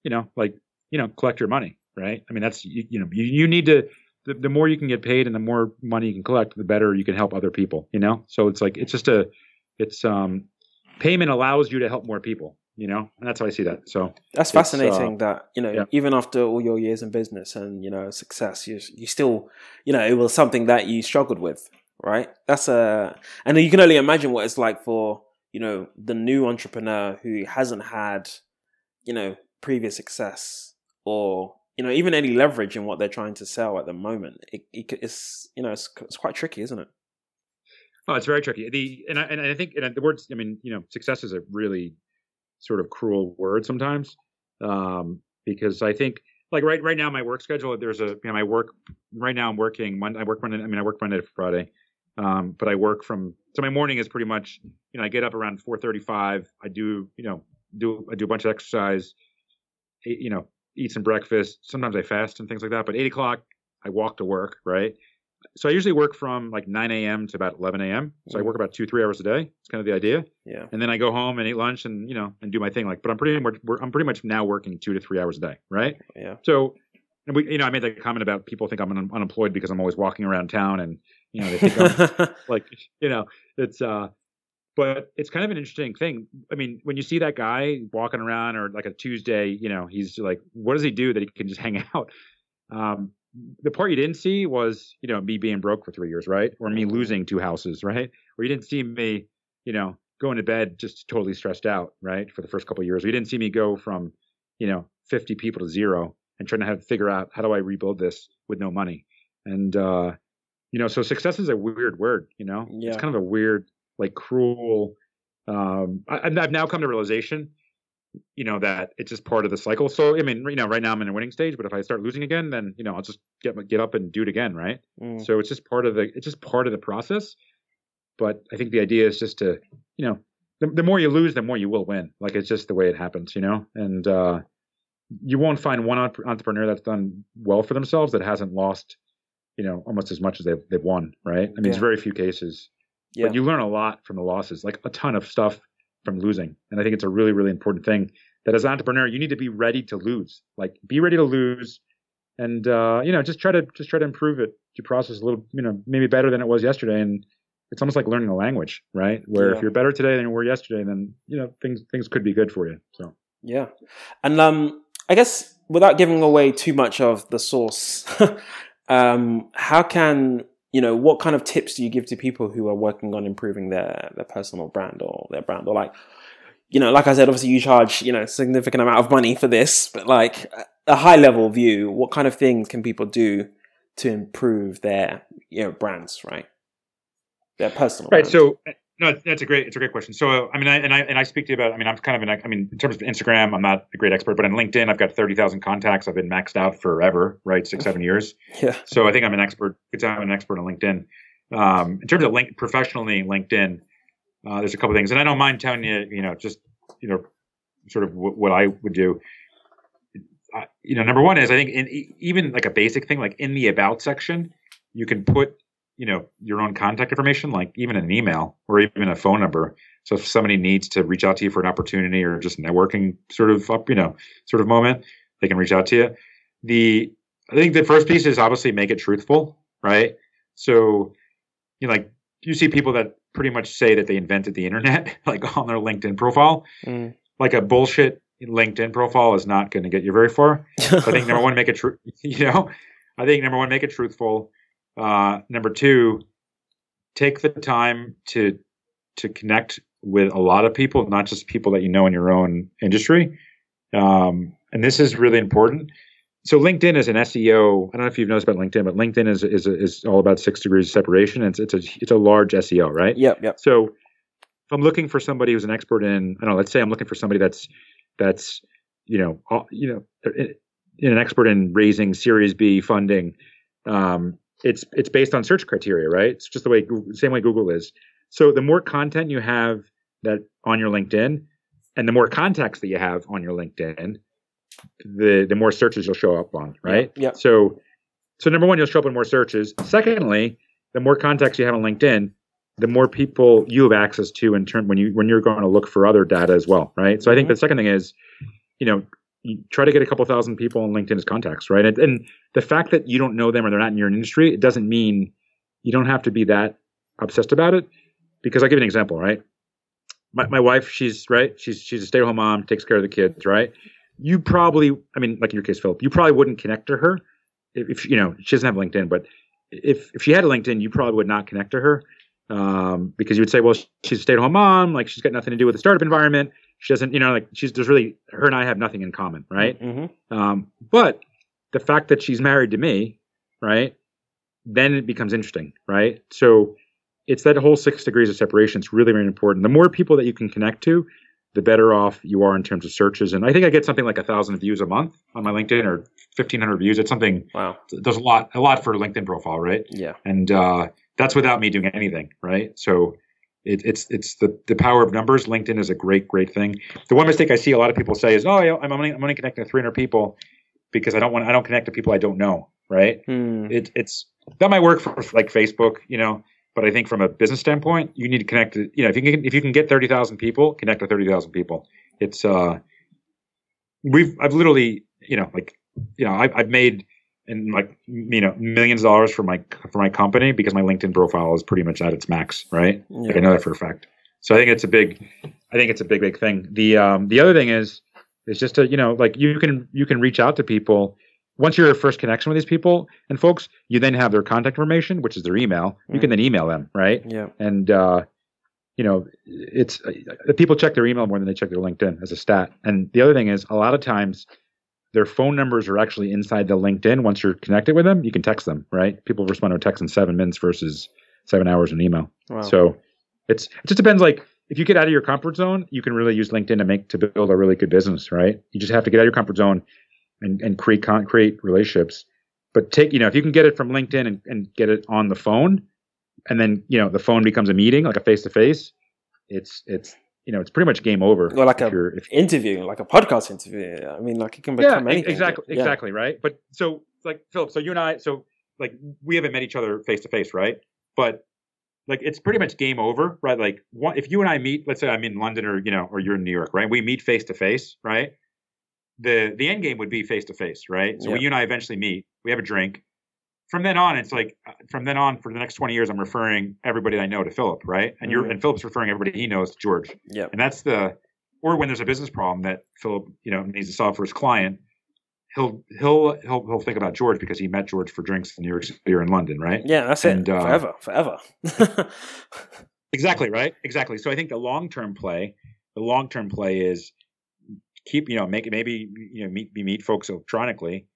you know, like you know, collect your money, right? I mean, that's you, you know, you, you need to. The, the more you can get paid and the more money you can collect, the better you can help other people. You know, so it's like it's just a, it's um, payment allows you to help more people. You know, and that's how I see that. So That's It's, fascinating. that you know, yeah. even after all your years in business and you know success, you you still, you know, it was something that you struggled with, right? That's a, and you can only imagine what it's like for you know the new entrepreneur who hasn't had, you know, previous success or you know even any leverage in what they're trying to sell at the moment. It, it, it's you know it's, it's quite tricky, isn't it? Oh, it's very tricky. The and I and I think and the words. I mean, you know, success is a really sort of cruel word sometimes, um, because I think like right right now my work schedule. There's a you know my work right now. I'm working. Monday, I work Monday. I mean, I work Monday to Friday, um, but I work from so my morning is pretty much you know I get up around 4:35. I do you know do I do a bunch of exercise, you know, eat some breakfast. Sometimes I fast and things like that. But eight o'clock I walk to work. Right so I usually work from like 9 a.m. to about 11 a.m. So I work about two, three hours a day. It's kind of the idea. Yeah. And then I go home and eat lunch and, you know, and do my thing. Like, but I'm pretty much, I'm pretty much now working two to three hours a day. Right. Yeah. So, and we, you know, I made that comment about people think I'm un- unemployed because I'm always walking around town and, you know, they think I'm like, you know, it's, uh, but it's kind of an interesting thing. I mean, when you see that guy walking around or like a Tuesday, you know, he's like, what does he do that he can just hang out? Um, the part you didn't see was, you know, me being broke for three years, right? Or me losing two houses, right? Or you didn't see me, you know, going to bed just totally stressed out, right? For the first couple of years. Or you didn't see me go from, you know, 50 people to zero and trying to have figure out how do I rebuild this with no money. And uh, you know, so success is a weird word, you know? Yeah. It's kind of a weird like cruel. Um, I, I've now come to realization, you know, that it's just part of the cycle. So I mean, you know, right now I'm in a winning stage, but if I start losing again, then you know, I'll just get get up and do it again, right? Mm. So it's just part of the it's just part of the process. But I think the idea is just to, you know, the, the more you lose, the more you will win. Like it's just the way it happens, you know. And uh, you won't find one entrepreneur that's done well for themselves that hasn't lost, you know, almost as much as they've they've won, right? I mean, Yeah. there's very few cases Yeah. but you learn a lot from the losses, like a ton of stuff from losing. And I think it's a really, really important thing that as an entrepreneur, you need to be ready to lose. Like be ready to lose and uh, you know, just try to just try to improve it. Your process a little, you know, maybe better than it was yesterday. And it's almost like learning a language, right? Where Yeah. if you're better today than you were yesterday, then you know, things things could be good for you. So Yeah, and um, I guess without giving away too much of the source, um, how can you know what kind of tips do you give to people who are working on improving their their personal brand or their brand or like you know like i said obviously you charge you know a significant amount of money for this but like a high level view what kind of things can people do to improve their you know brands right their personal Right. So no, that's a great it's a great question. So I mean, I, and I and I speak to you about. I mean, I'm kind of an. I mean, in terms of Instagram, I'm not a great expert, but on LinkedIn, I've got thirty thousand contacts. I've been maxed out forever, right? Six seven years. yeah So I think I'm an expert. It's I'm an expert on LinkedIn. Um, in terms of link professionally LinkedIn, uh, there's a couple things, and I don't mind telling you, you know, just you know, sort of what, what I would do. Uh, you know, number one is I think in, even like a basic thing, like in the about section, you can put you know your own contact information, like even an email or even a phone number. So if somebody needs to reach out to you for an opportunity or just networking sort of up, you know, sort of moment, they can reach out to you. The I think the first piece is obviously make it truthful, right? So, you know, like you see people that pretty much say that they invented the internet, like on their LinkedIn profile. Mm. Like a bullshit LinkedIn profile is not going to get you very far. So I think number one, make it true. You know, I think number one, make it truthful. Uh, number two, take the time to to connect with a lot of people, not just people that you know in your own industry. Um, and this is really important. So LinkedIn is an SEO. I don't know if you've noticed about LinkedIn, but LinkedIn is is is all about six degrees of separation. It's it's a it's a large SEO, right? yep yep So if I'm looking for somebody who's an expert in, I don't know, let's say I'm looking for somebody that's that's you know all- you know in, in an expert in raising Series B funding. Um, it's it's based on search criteria, right? It's just the way same way Google is. So the more content you have that on your LinkedIn, and the more contacts that you have on your LinkedIn, the the more searches you'll show up on, right? Yep, yep. So so number one, you'll show up in more searches. Secondly, the more contacts you have on LinkedIn, the more people you have access to in turn when you when you're going to look for other data as well, right? So I think Mhm. the second thing is, you know, try to get a couple thousand people on LinkedIn as contacts, right? And, and the fact that you don't know them or they're not in your industry, it doesn't mean you don't have to be that obsessed about it. Because I'll give you an example, right? My my wife, she's right, she's she's a stay at home mom, takes care of the kids, right? You probably, I mean, like in your case, Philip, you probably wouldn't connect to her if, if you know she doesn't have LinkedIn, but if if she had a LinkedIn, you probably would not connect to her um, because you would say, well, she's a stay-at-home mom, like she's got nothing to do with the startup environment. She doesn't, you know, like she's there's really her and I have nothing in common, right? Mm-hmm. Um, but the fact that she's married to me, right? Then it becomes interesting, right? So it's that whole six degrees of separation. It's really, really important. The more people that you can connect to, the better off you are in terms of searches. And I think I get something like a thousand views a month on my LinkedIn or fifteen hundred views. It's something. Wow. There's a lot, a lot for a LinkedIn profile, right? Yeah. and uh, that's without me doing anything, right? So it, it's it's the the power of numbers. LinkedIn is a great great thing. The one mistake I see a lot of people say is, oh, I'm only I'm only connecting to 300 people because I don't want I don't connect to people I don't know, right? Hmm. It, it's that might work for like Facebook, you know, but I think from a business standpoint, you need to connect to you know if you can if you can get 30,000 people, connect to 30,000 people. It's uh we've I've literally you know like you know I've, I've made and like you know millions of dollars for my for my company because my LinkedIn profile is pretty much at its max, right? Yeah. Like I know that for a fact. So I think it's a big, I think it's a big, big thing. The um, the other thing is is just to you know like you can you can reach out to people once you're a first connection with these people and folks, you then have their contact information, which is their email. You can then email them, right? Yeah. And uh, you know, it's uh, people check their email more than they check their LinkedIn as a stat. And the other thing is, a lot of times, their phone numbers are actually inside the LinkedIn. Once you're connected with them, you can text them, right? People respond to a text in seven minutes versus seven hours in email. Wow. So it's it just depends. Like if you get out of your comfort zone, you can really use LinkedIn to make to build a really good business, right? You just have to get out of your comfort zone and, and create con- create relationships. But take you know if you can get it from LinkedIn and, and get it on the phone, and then you know the phone becomes a meeting like a face to face. It's it's you know it's pretty much game over. Or like if a you're- if- interview, like a podcast interview. I mean, like it can become e- anything. exactly, Yeah. exactly, right. But so like Philip, so you and I, so like we haven't met each other face to face, right? But like it's pretty much game over, right? Like one, if you and I meet, let's say I'm in London or you know, or you're in New York, right? We meet face to face, right? The the end game would be face to face, right? So Yeah. when you and I eventually meet, we have a drink. From then on, it's like uh, from then on for the next 20 years, I'm referring everybody I know to Philip, right? And you're Mhm. and Philip's referring everybody he knows to George. Yeah. And that's the or when there's a business problem that Philip, you know, needs to solve for his client, he'll he'll he'll he'll think about George because he met George for drinks in New York City or in London, right? Yeah, that's And, it. uh, forever, forever. Exactly, right? Exactly. So I think the long term play, the long term play is keep, you know, make it maybe you know meet meet folks electronically,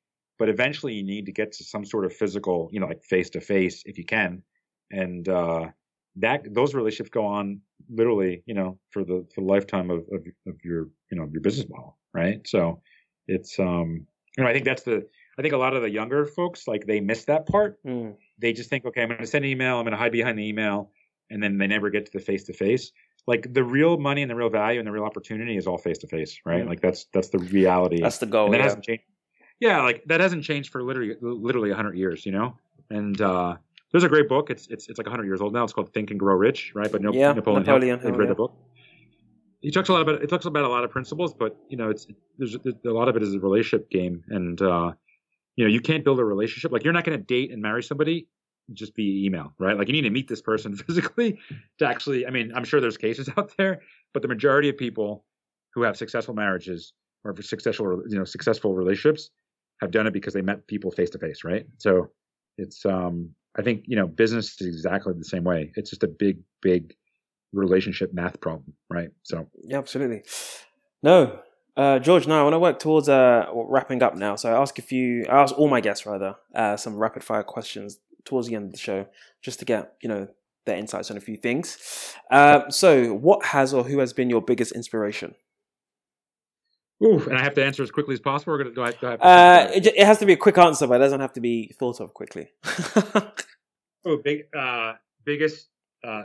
but eventually you need to get to some sort of physical, you know, like face to face if you can, and uh, that those relationships go on literally, you know, for the for the lifetime of, of of your you know your business model, right? So it's um, you know, I think that's the I think a lot of the younger folks like they miss that part Mm, they just think, okay, I'm going to send an email, I'm going to hide behind the email, and then they never get to the face to face. Like the real money and the real value and the real opportunity is all face to face, right? Mm. Like that's that's the reality. that's the goal. and that yeah. hasn't changed. Yeah, like that hasn't changed for literally literally 100 years, you know. And uh, there's a great book. It's it's it's like 100 years old now. It's called Think and Grow Rich, right? But no, Yeah, Napoleon, Napoleon Hill. Hill, read yeah. the book. He talks a lot about it talks about a lot of principles, but you know, it's there's, there's a lot of it is a relationship game, and uh, you know, you can't build a relationship like you're not going to date and marry somebody just via email, right? Like you need to meet this person physically to actually. I mean, I'm sure there's cases out there, but the majority of people who have successful marriages or successful, you know, successful relationships have done it because they met people face to face, right? So it's, um, I think, you know, business is exactly the same way. It's just a big, big relationship math problem, right? So Yeah, absolutely. No, uh, George. No, I want to work towards uh, wrapping up now. So I ask a few. I ask all my guests rather uh, some rapid fire questions towards the end of the show, just to get you know their insights on a few things. Uh, so, what has or who has been your biggest inspiration? Ooh, and I have to answer as quickly as possible. Or gonna, do I, do I have to Uh, it, it has to be a quick answer, but it doesn't have to be thought of quickly. Oh, big, uh, biggest, uh,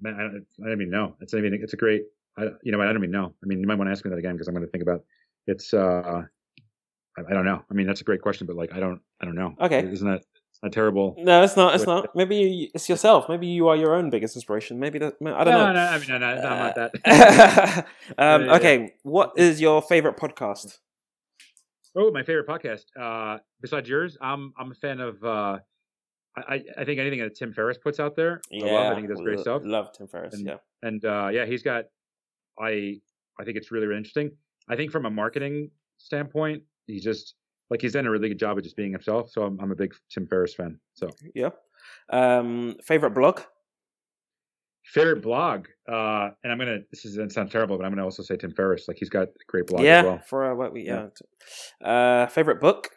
man, I don't, I don't even know. It's, I mean, it's a great, I, you know, I don't even know. I mean, you might want to ask me that again because I'm going to think about it's, uh, I, I don't know. I mean, that's a great question, but like, I don't, I don't know. Okay. Isn't that it's not terrible? no, it's not. It's not. Maybe you, it's yourself. Maybe you are your own biggest inspiration. Maybe that. I don't no, know. No, I mean, no, no, no, I'm not that. um, Yeah, yeah, okay, what is your favorite podcast? Oh, my favorite podcast. Uh, besides yours, I'm, I'm a fan of, uh, I, I think anything that Tim Ferriss puts out there, I love. I think he does great lo- stuff. Love Tim Ferriss. And- yeah. and uh, yeah, he's got. I I think it's really really interesting. I think from a marketing standpoint, he's just like he's done a really good job of just being himself. So I'm I'm a big Tim Ferriss fan. So Yeah. Um, favorite blog? favorite blog, uh, and I'm gonna this is gonna sound terrible, but I'm gonna also say Tim Ferriss. Like he's got a great blog yeah. as well. For uh, what we Yeah. yeah. Uh, favorite book?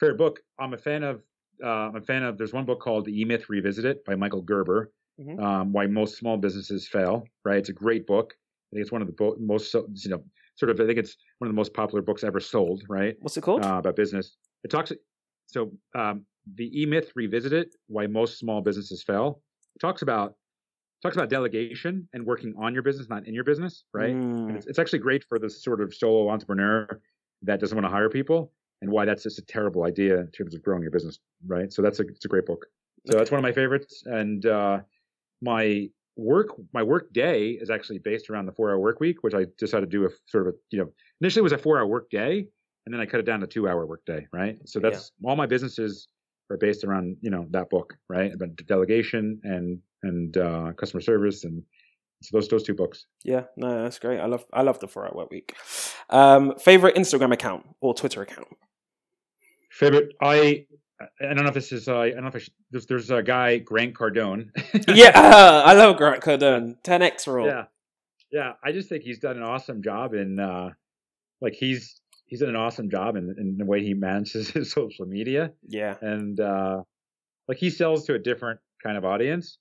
Favorite book. I'm a fan of. Uh, I'm a fan of. There's one book called The E Myth Revisited by Michael Gerber. Mhm. Um, Why most small businesses fail. Right. It's a great book. I think it's one of the bo- most you know sort of. I think it's one of the most popular books ever sold. Right. What's it called? uh, about business. It talks so um, the E Myth Revisited: Why Most Small Businesses Fail. It talks about talks about delegation and working on your business, not in your business, right? And Mm, it's, it's actually great for the sort of solo entrepreneur that doesn't want to hire people, and why that's just a terrible idea in terms of growing your business, right? So that's a it's a great book. So that's one of my favorites, and uh, my work my work day is actually based around the four hour work week, which I decided to do a sort of a you know initially it was a four hour work day, and then I cut it down to two hour work day, right? So Yeah. that's all my businesses are based around you know that book, right? About delegation and and uh, customer service and So those those two books. Yeah, no, that's great. I love I love the Four Hour Work Week. Um, favorite Instagram account or Twitter account? Favorite, I I don't know if this is uh, I don't know if I should, there's there's a guy Grant Cardone. yeah, uh, I love Grant Cardone. 10x rule. Yeah, yeah. I just think he's done an awesome job in uh, like he's he's done an awesome job in, in the way he manages his social media. Yeah, and uh, like he sells to a different kind of audience.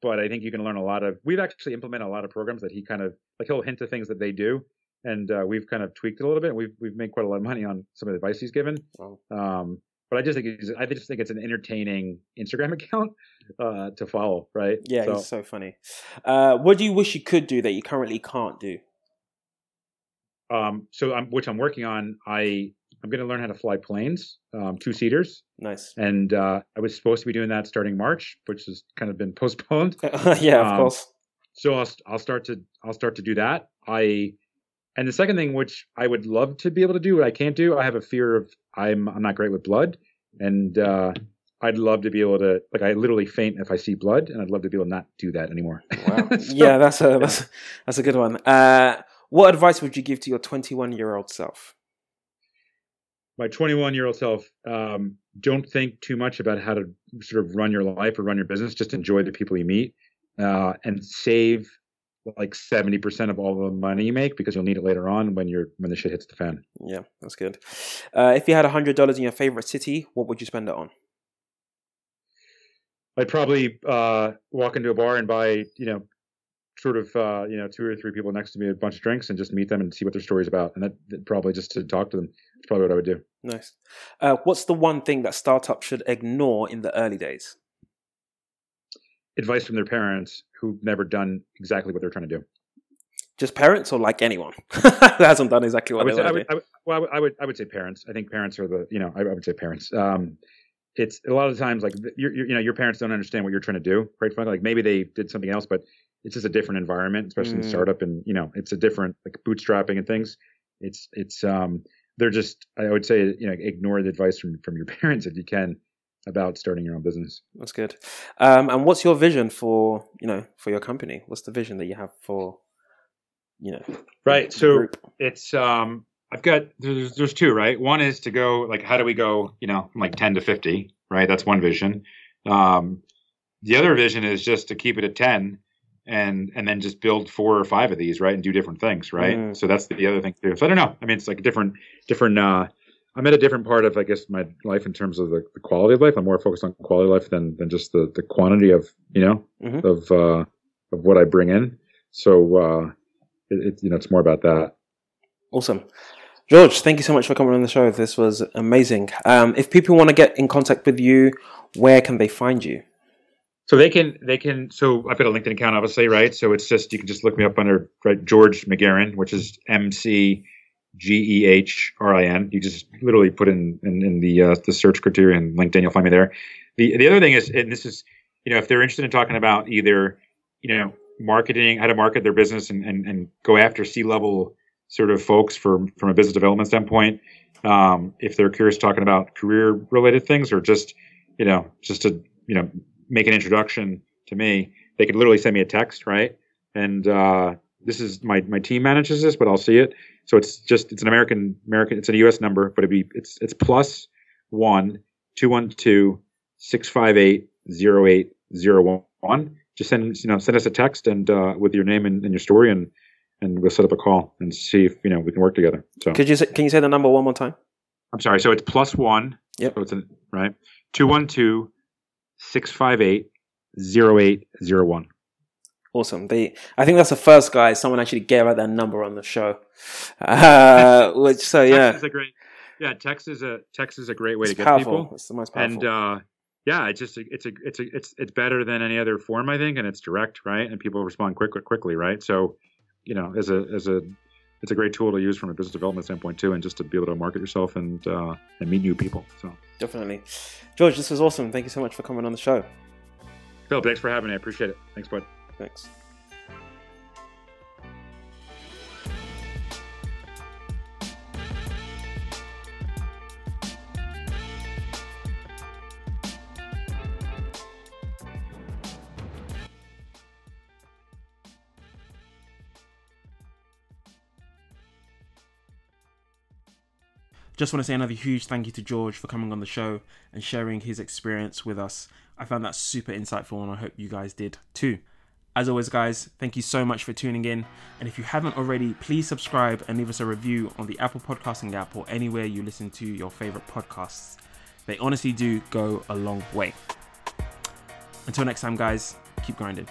But I think you can learn a lot of. We've actually implemented a lot of programs that he kind of like. He'll hint to things that they do, and uh, we've kind of tweaked it a little bit. We've we've made quite a lot of money on some of the advice he's given. Wow. Um, but I just think it's, I just think it's an entertaining Instagram account uh, to follow, right? Yeah, so, he's so funny. Uh, what do you wish you could do that you currently can't do? Um, so I'm, which I'm working on. I I'm going to learn how to fly planes, um, two seaters. Nice. And uh, I was supposed to be doing that starting March, which has kind of been postponed. yeah, of um, course. So I'll I'll start to I'll start to do that. I and the second thing, which I would love to be able to do, what I can't do, I have a fear of I'm I'm not great with blood, and uh, I'd love to be able to like I literally faint if I see blood, and I'd love to be able to not do that anymore. Wow. so, yeah, that's a that's, that's a good one. Uh, what advice would you give to your 21 year old self? My 21 year old self, um, don't think too much about how to sort of run your life or run your business. Just enjoy the people you meet uh, and save like 70% of all the money you make because you'll need it later on when you're when the shit hits the fan. Yeah, that's good. Uh, if you had $100 in your favorite city, what would you spend it on? I'd probably uh, walk into a bar and buy, you know, sort of, uh, you know, two or three people next to me a bunch of drinks and just meet them and see what their story's about. And that, that probably just to talk to them. That's probably what I would do. Nice. Uh, what's the one thing that startups should ignore in the early days? Advice from their parents who've never done exactly what they're trying to do. Just parents, or like anyone that hasn't done exactly what I would they say, I would, I would, well, I would, I would say parents. I think parents are the, you know, I, I would say parents. Um, it's a lot of times like you're, you're, you know your parents don't understand what you're trying to do. Frankly, like maybe they did something else, but it's just a different environment, especially mm. in startup, and you know it's a different like bootstrapping and things. It's it's um they're just I would say you know ignore the advice from from your parents if you can about starting your own business. That's good. Um, and what's your vision for you know for your company? What's the vision that you have for you know? Right. So group? it's um I've got there's there's two right. One is to go like how do we go you know from like ten to fifty right? That's one vision. Um, the other vision is just to keep it at ten and and then just build four or five of these right and do different things right mm. so that's the other thing too so i don't know i mean it's like a different different uh I'm at a different part of, I guess, my life in terms of the, the quality of life. I'm more focused on quality of life than, than just the, the quantity of, you know, mm-hmm. of, uh, of what I bring in. So, uh, it, it, you know, it's more about that. Awesome. George, thank you so much for coming on the show. This was amazing. Um, if people want to get in contact with you, where can they find you? So they can, they can, so I've got a LinkedIn account, obviously, right? So it's just, you can just look me up under right, George McGehrin, which is MC G E H R I N. You just literally put in in, in the uh, the search criteria in LinkedIn, you'll find me there. The the other thing is, and this is, you know, if they're interested in talking about either, you know, marketing, how to market their business, and and, and go after C level sort of folks from from a business development standpoint. Um, if they're curious talking about career related things, or just, you know, just to you know make an introduction to me, they could literally send me a text, right? And uh, this is my my team manages this, but I'll see it. So it's just it's an American American it's a U.S. number, but it'd be it's it's plus one two one two six five eight zero eight zero one. Just send you know send us a text and uh, with your name and, and, your story and and we'll set up a call and see if you know we can work together. So could you say, can you say the number one more time? I'm sorry. So it's plus one. Yep. So it's a, right two one two six five eight zero eight zero one. Awesome. They, I think that's the first guy someone actually gave out their number on the show. Uh, which so yeah, text is a great, yeah, text is a text is a great way it's to get powerful. people. It's the most powerful. And uh, yeah, it's just it's a it's a it's it's better than any other form I think, and it's direct, right? And people respond quick, quick quickly, right? So, you know, as a as a it's a great tool to use from a business development standpoint too, and just to be able to market yourself and uh, and meet new people. So definitely, George, this was awesome. Thank you so much for coming on the show. Phil, thanks for having me. I appreciate it. Thanks, bud. Thanks. Just want to say another huge thank you to George for coming on the show and sharing his experience with us. I found that super insightful and I hope you guys did too. As always, guys, thank you so much for tuning in. And if you haven't already, please subscribe and leave us a review on the Apple Podcasting app or anywhere you listen to your favorite podcasts. They honestly do go a long way. Until next time, guys, keep grinding.